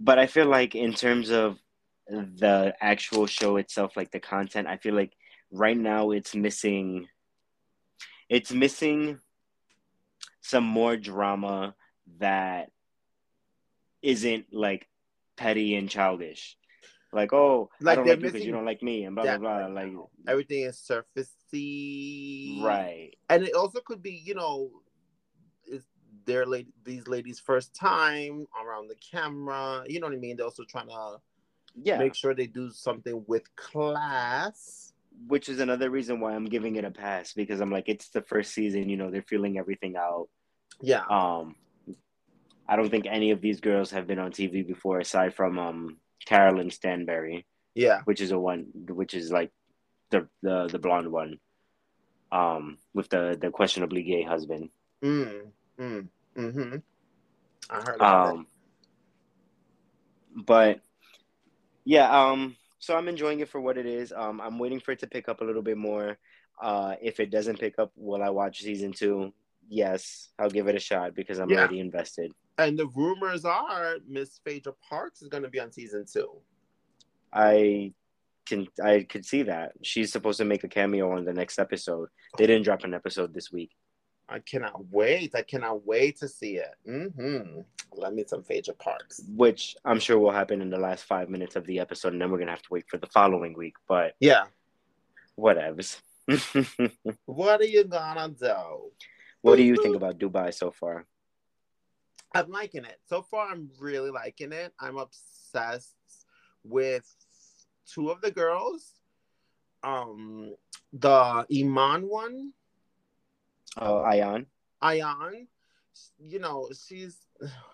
But I feel like in terms of the actual show itself, like the content, I feel like right now it's missing. It's missing some more drama that isn't like petty and childish. Like, oh, like I don't like you because you don't like me, and blah blah blah. Like everything is right? And it also could be, you know, is their lady these ladies' first time around the camera. You know what I mean? They're also trying to, yeah, make sure they do something with class. Which is another reason why I'm giving it a pass because I'm like, it's the first season. You know, they're feeling everything out. Yeah. Um, I don't think any of these girls have been on TV before, aside from um Caroline Stanbury. Yeah. Which is a one which is like the the the blonde one. Um with the the questionably gay husband. Mm. Mm. Mm-hmm. I heard um but yeah, um so I'm enjoying it for what it is. Um I'm waiting for it to pick up a little bit more. Uh if it doesn't pick up, will I watch season two? Yes, I'll give it a shot because I'm yeah. already invested. And the rumors are Miss Phaedra Parks is going to be on season two. I can I could see that she's supposed to make a cameo on the next episode. They didn't drop an episode this week. I cannot wait. I cannot wait to see it. Mm-hmm. Let me some Phaedra Parks. Which I'm sure will happen in the last five minutes of the episode, and then we're gonna have to wait for the following week. But yeah, whatevs. what are you gonna do? What do you think about Dubai so far? I'm liking it. So far, I'm really liking it. I'm obsessed with two of the girls. Um, the Iman one. Oh, Ayan. Ayan. You know, she's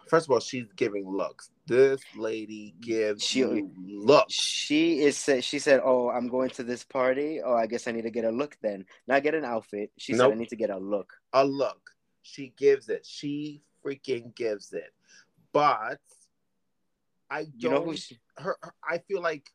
first of all, she's giving looks. This lady gives she looks. She is said she said, "Oh, I'm going to this party. Oh, I guess I need to get a look then. Not get an outfit. She nope. said I need to get a look. A look. She gives it. She freaking gives it. But I don't. You know she... her, her, I feel like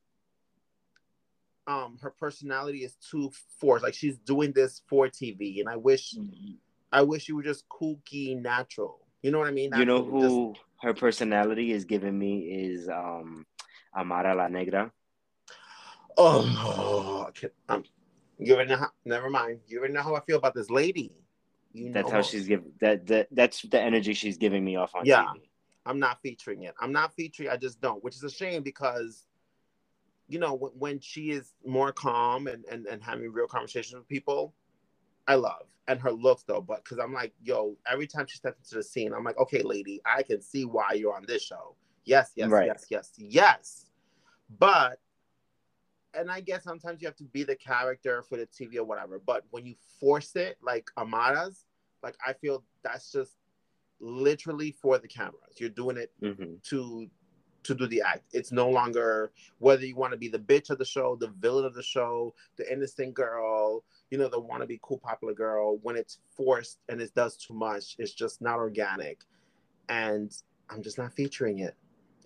um her personality is too forced. Like she's doing this for TV, and I wish mm-hmm. I wish you were just kooky, natural. You know what I mean? You know who just... her personality is giving me is um Amara La Negra. Oh, um, you already know how, never mind. You already know how I feel about this lady. You that's how she's giving that, that that's the energy she's giving me off on yeah, TV. I'm not featuring it. I'm not featuring. I just don't, which is a shame because, you know, when, when she is more calm and, and and having real conversations with people, I love and her looks though. But because I'm like, yo, every time she steps into the scene, I'm like, okay, lady, I can see why you're on this show. Yes, yes, right. yes, yes, yes. But and I guess sometimes you have to be the character for the TV or whatever. But when you force it, like Amara's, like I feel that's just literally for the cameras. You're doing it mm-hmm. to to do the act. It's no longer whether you want to be the bitch of the show, the villain of the show, the innocent girl, you know, the want to be cool popular girl. When it's forced and it does too much, it's just not organic. And I'm just not featuring it.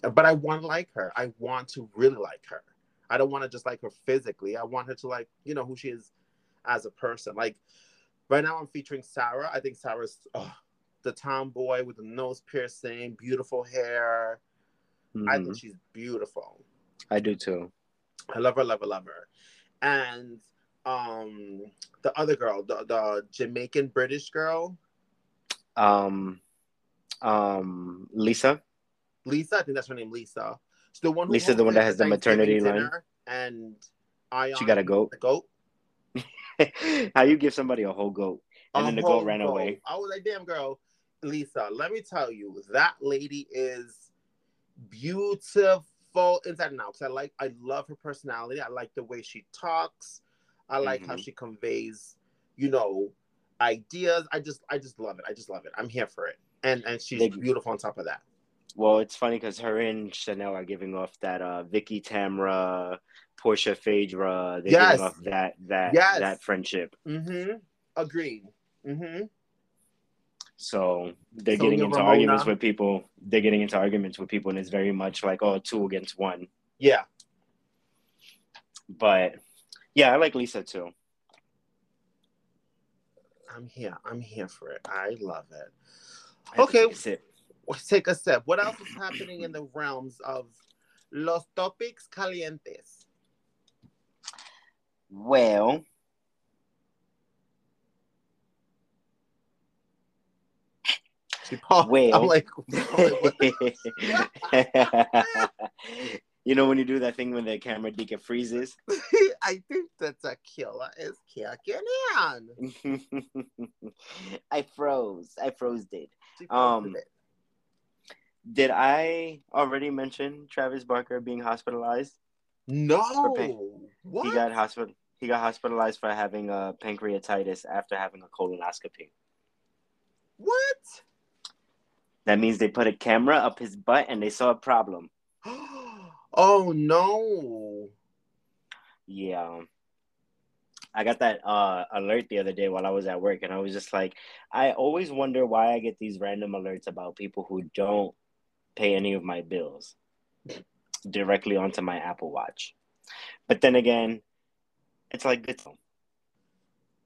But I want to like her. I want to really like her. I don't want to just like her physically. I want her to like, you know, who she is as a person. Like right now I'm featuring Sarah. I think Sarah's oh, the tomboy with the nose piercing, beautiful hair. Mm-hmm. I think mm-hmm. she's beautiful. I do too. I love her, love her, love her. And um the other girl, the, the Jamaican British girl. Um um Lisa. Lisa, I think that's her name, Lisa. It's the one who Lisa, the one that has the maternity line, and I she got a goat. A goat. How you give somebody a whole goat and a then the goat ran goat. away? I was like, damn girl, Lisa. Let me tell you, that lady is beautiful inside and out. Cause I like, I love her personality. I like the way she talks. I like mm-hmm. how she conveys, you know, ideas. I just, I just love it. I just love it. I'm here for it. And and she's they, beautiful on top of that Well, it's funny because her and Chanel are giving off that uh Vicki Tamra, Portia Phaedra. They're Yes. giving off that that Yes. that friendship. Mm-hmm. Agreed. Mm-hmm. So they're Sonja getting into Ramona. arguments with people. They're getting into arguments with people, and it's very much like oh, two against one. Yeah. But yeah, I like Lisa too. I'm here. I'm here for it. I love it. I Okay. take a sip. Let's take a step. What else is happening in the realms of los topics calientes? Well, She paused. Well. I'm like, I'm like, what? you know when you do that thing when the camera deca freezes. I think that tequila is kicking in. I froze. I froze. Did Um, it. did I already mention Travis Barker being hospitalized? No. What? He got hospital. He got hospitalized for having a pancreatitis after having a colonoscopy. what? That means they put a camera up his butt and they saw a problem. oh no. Yeah. I got that uh, alert the other day while I was at work, and I was just like, I always wonder why I get these random alerts about people who don't pay any of my bills directly onto my Apple Watch. But then again, it's like it's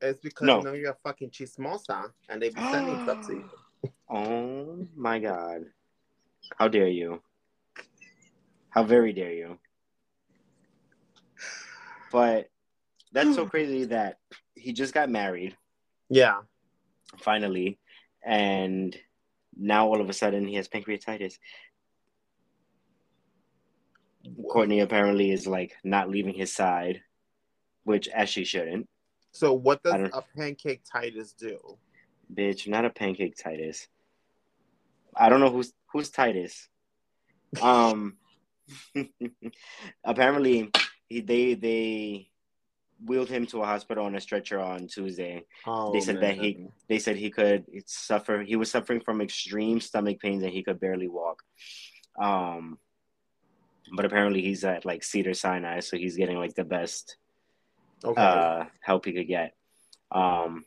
It's because No. you know you're a fucking chismosa and they be sending stuff to you. oh my god, how dare you? How very dare you? But that's so crazy that he just got married. Yeah. finally, and now all of a sudden he has pancreatitis. Kourtney apparently is like not leaving his side, which as she shouldn't. So what does a pancake Titus do? Bitch, not a pancake Titus. I don't know who's who's Titus. Um, apparently he, they they wheeled him to a hospital on a stretcher on Tuesday. Oh, They said that he- they said he could suffer he was suffering from extreme stomach pains and he could barely walk um but apparently he's at like cedar sinai so he's getting like the best okay. uh help he could get um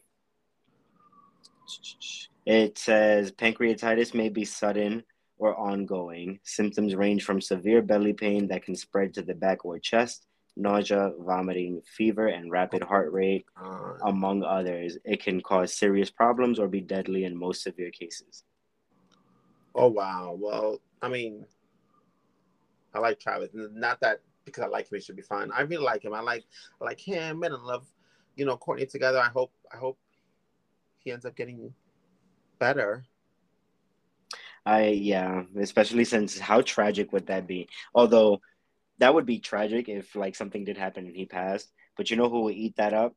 it says pancreatitis may be sudden or ongoing symptoms range from severe belly pain that can spread to the back or chest nausea vomiting fever and rapid oh heart rate among others. It can cause serious problems or be deadly in most severe cases. oh wow. Well, I mean, I like Travis. Not that because I like him, it should be fine. I really like him. I like I like him and I love, you know, Kourtney together. I hope I hope he ends up getting better. I yeah, especially since how tragic would that be? Although that would be tragic if like something did happen and he passed. But you know who will eat that up?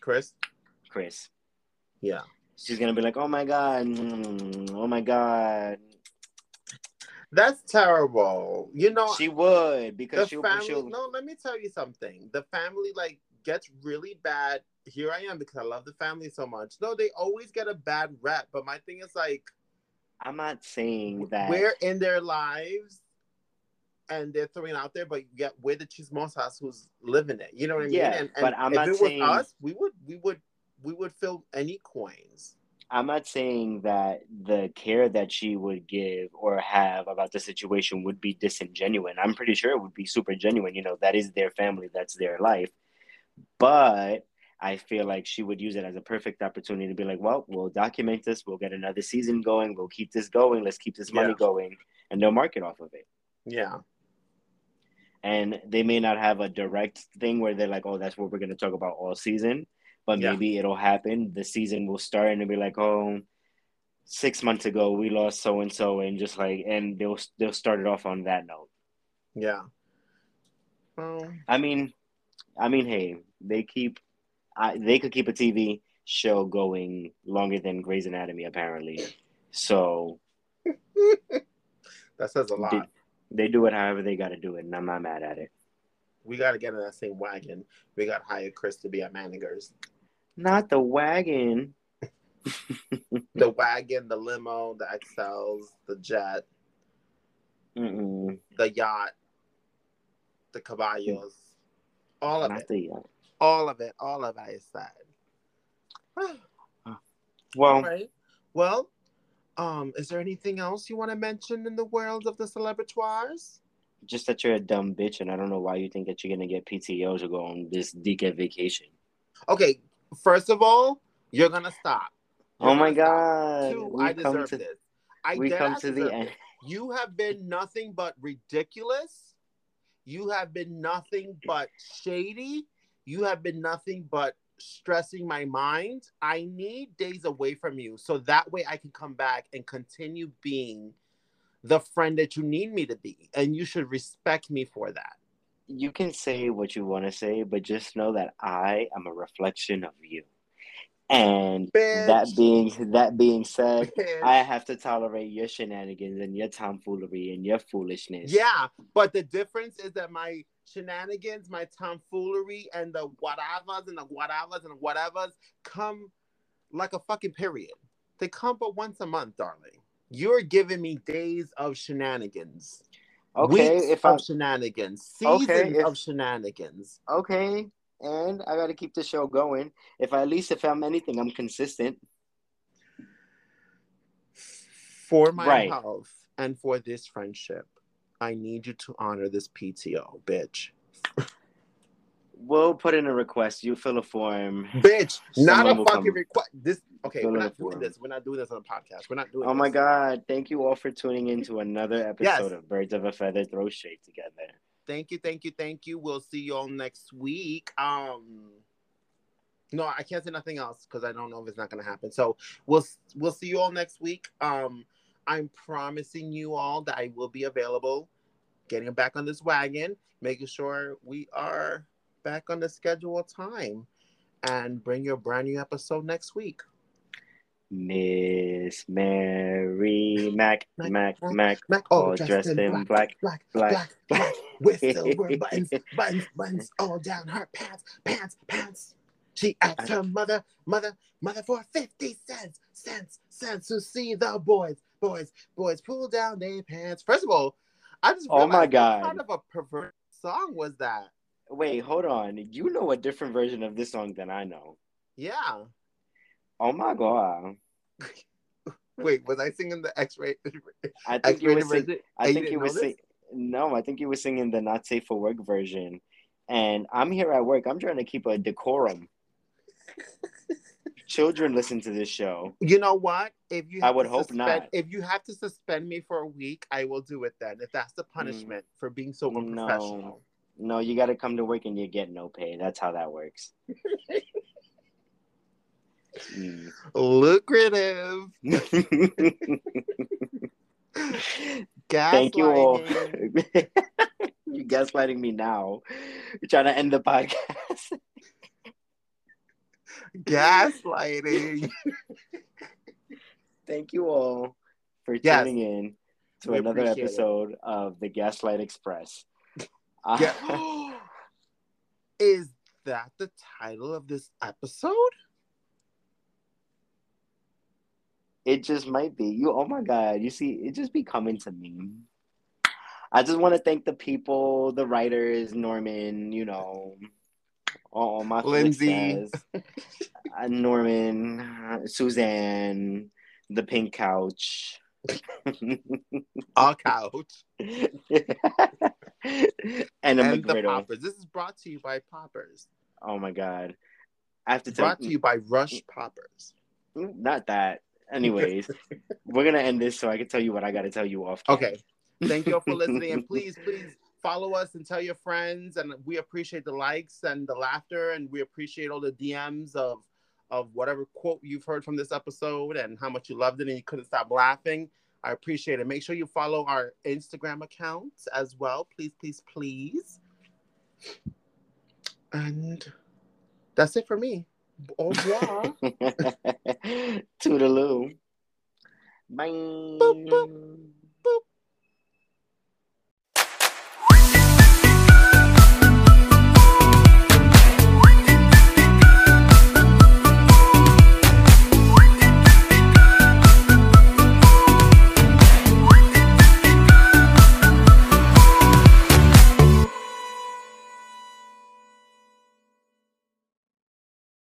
Kris? Kris. Yeah. She's gonna be like, "Oh my god, mm, oh my god." That's terrible. You know, She would because the she'll, family she'll no let me tell you something the family like gets really bad here i am because i love the family so much no they always get a bad rep but my thing is like I'm not saying that. we're in their lives and they're throwing out there but yet we're the chismosas who's living it you know what i mean Yeah, and, and but I'm if not it saying- was us we would we would we would fill any coins I'm not saying that the care that she would give or have about the situation would be disingenuine. I'm pretty sure it would be super genuine. You know, that is their family, that's their life. But I feel like she would use it as a perfect opportunity to be like, well, we'll document this, we'll get another season going, we'll keep this going, let's keep this money Yeah. going, and they'll market off of it. yeah And they may not have a direct thing where they're like, oh, that's what we're going to talk about all season. But Yeah. maybe it'll happen. The season will start and it'll be like, oh, six months ago we lost so and so, and just like, and they'll they'll start it off on that note. yeah well I mean, I mean, hey, they keep, I, they could keep a TV show going longer than Grey's Anatomy apparently. So that says a lot they, they do it however they got to do it, and I'm not mad at it. we got to get in that same wagon we got to hire Kris to be our managers Not the wagon. the wagon, the limo, the XLs, the jet, Mm-mm. the yacht, the caballos, all of Not it, the yacht. All of it, all of it. I said. Well, right. Well, um, is there anything else you want to mention in the world of the celebratoires? just that you're a dumb bitch, and I don't know why you think that you're gonna get PTO to go on this decade vacation. Okay, first of all, you're gonna stop. You're oh my god, Two, I deserve to this. I we come to the end. You have been nothing but ridiculous. You have been nothing but shady. You have been nothing but stressing my mind. I need days away from you so that way I can come back and continue being the friend that you need me to be. And you should respect me for that. You can say what you want to say, but just know that I am a reflection of you. And that being that being said, Bitch. I have to tolerate your shenanigans and your tomfoolery and your foolishness. Yeah, but the difference is that my shenanigans, my tomfoolery, and the whatevers and the whatevers and whatevers come like a fucking period. They come but once a month, darling. You're giving me days of shenanigans, Okay, weeks if I of shenanigans, seasons Okay, if- of shenanigans. okay, and I got to keep the show going. If I, at least if I'm anything, I'm consistent. For my Right. health and for this friendship, I need you to honor this PTO, bitch. We'll put in a request. You fill a form. Bitch, not a fucking request. This okay? Fill We're not doing form. this. We're not doing this on a podcast. We're not doing. Oh my. God! Thank you all for tuning in to another episode Yes. of Birds of a Feather Throw Shade together. Thank you, thank you, thank you. We'll see you all next week. Um, no, I can't say nothing else because I don't know if it's not gonna happen. So we'll we'll see you all next week. Um, I'm promising you all that I will be available, getting back on this wagon, making sure we are back on the schedule time, and bring you a brand new episode next week. Miss Mary Mac Mac, Mac Mac, Mac, Mac, oh, all dressed in black, black, black, black, black, with silver buttons, buttons, buttons all down her pants, pants, pants. She asked her mother, mother, mother for 50 cents, cents, cents to see the boys, boys, boys pull down their pants. First of all, I just Oh my God. what kind of a perverse song was that? Wait, hold on. You know a different version of this song than I know. Yeah. Oh my God! Wait, was I singing the X-ray? I think you were sing- version? I oh, think you were know this? sing- No, I think you were singing the "Not Safe for Work" version. And I'm here at work. I'm trying to keep a decorum. Children listen to this show. You know what? If you I would hope suspend, not. If you have to suspend me for a week, I will do it then. If that's the mm. punishment for being so No. unprofessional. No, you got to come to work and you get no pay. That's how that works. Mm. Lucrative. Thank you all. Gaslighting. you gaslighting me now. You're trying to end the podcast. Gaslighting. Thank you all for Yes. tuning in to We another appreciate it. episode of the Gaslight Express. Ga- Is that the title of this episode? It just might be. You oh my god, you see, it just be coming to me. I just want to thank the people, the writers, Norman, you know, all my Lindsay. uh, Norman, Suzanne, the pink couch. Our couch. and a and the poppers. This is brought to you by Poppers. Oh my god. I have to tell Brought to you by Rush Poppers. not that. Anyways, we're gonna end this so I can tell you what I gotta tell you off. Okay. Thank you all for listening. And please, please follow us and tell your friends. And we appreciate the likes and the laughter. And we appreciate all the DMs of of whatever quote you've heard from this episode and how much you loved it and you couldn't stop laughing. I appreciate it. Make sure you follow our Instagram accounts as well. Please, please, please. And that's it for me. Au revoir. Toodaloo. Bye. Boop, boop.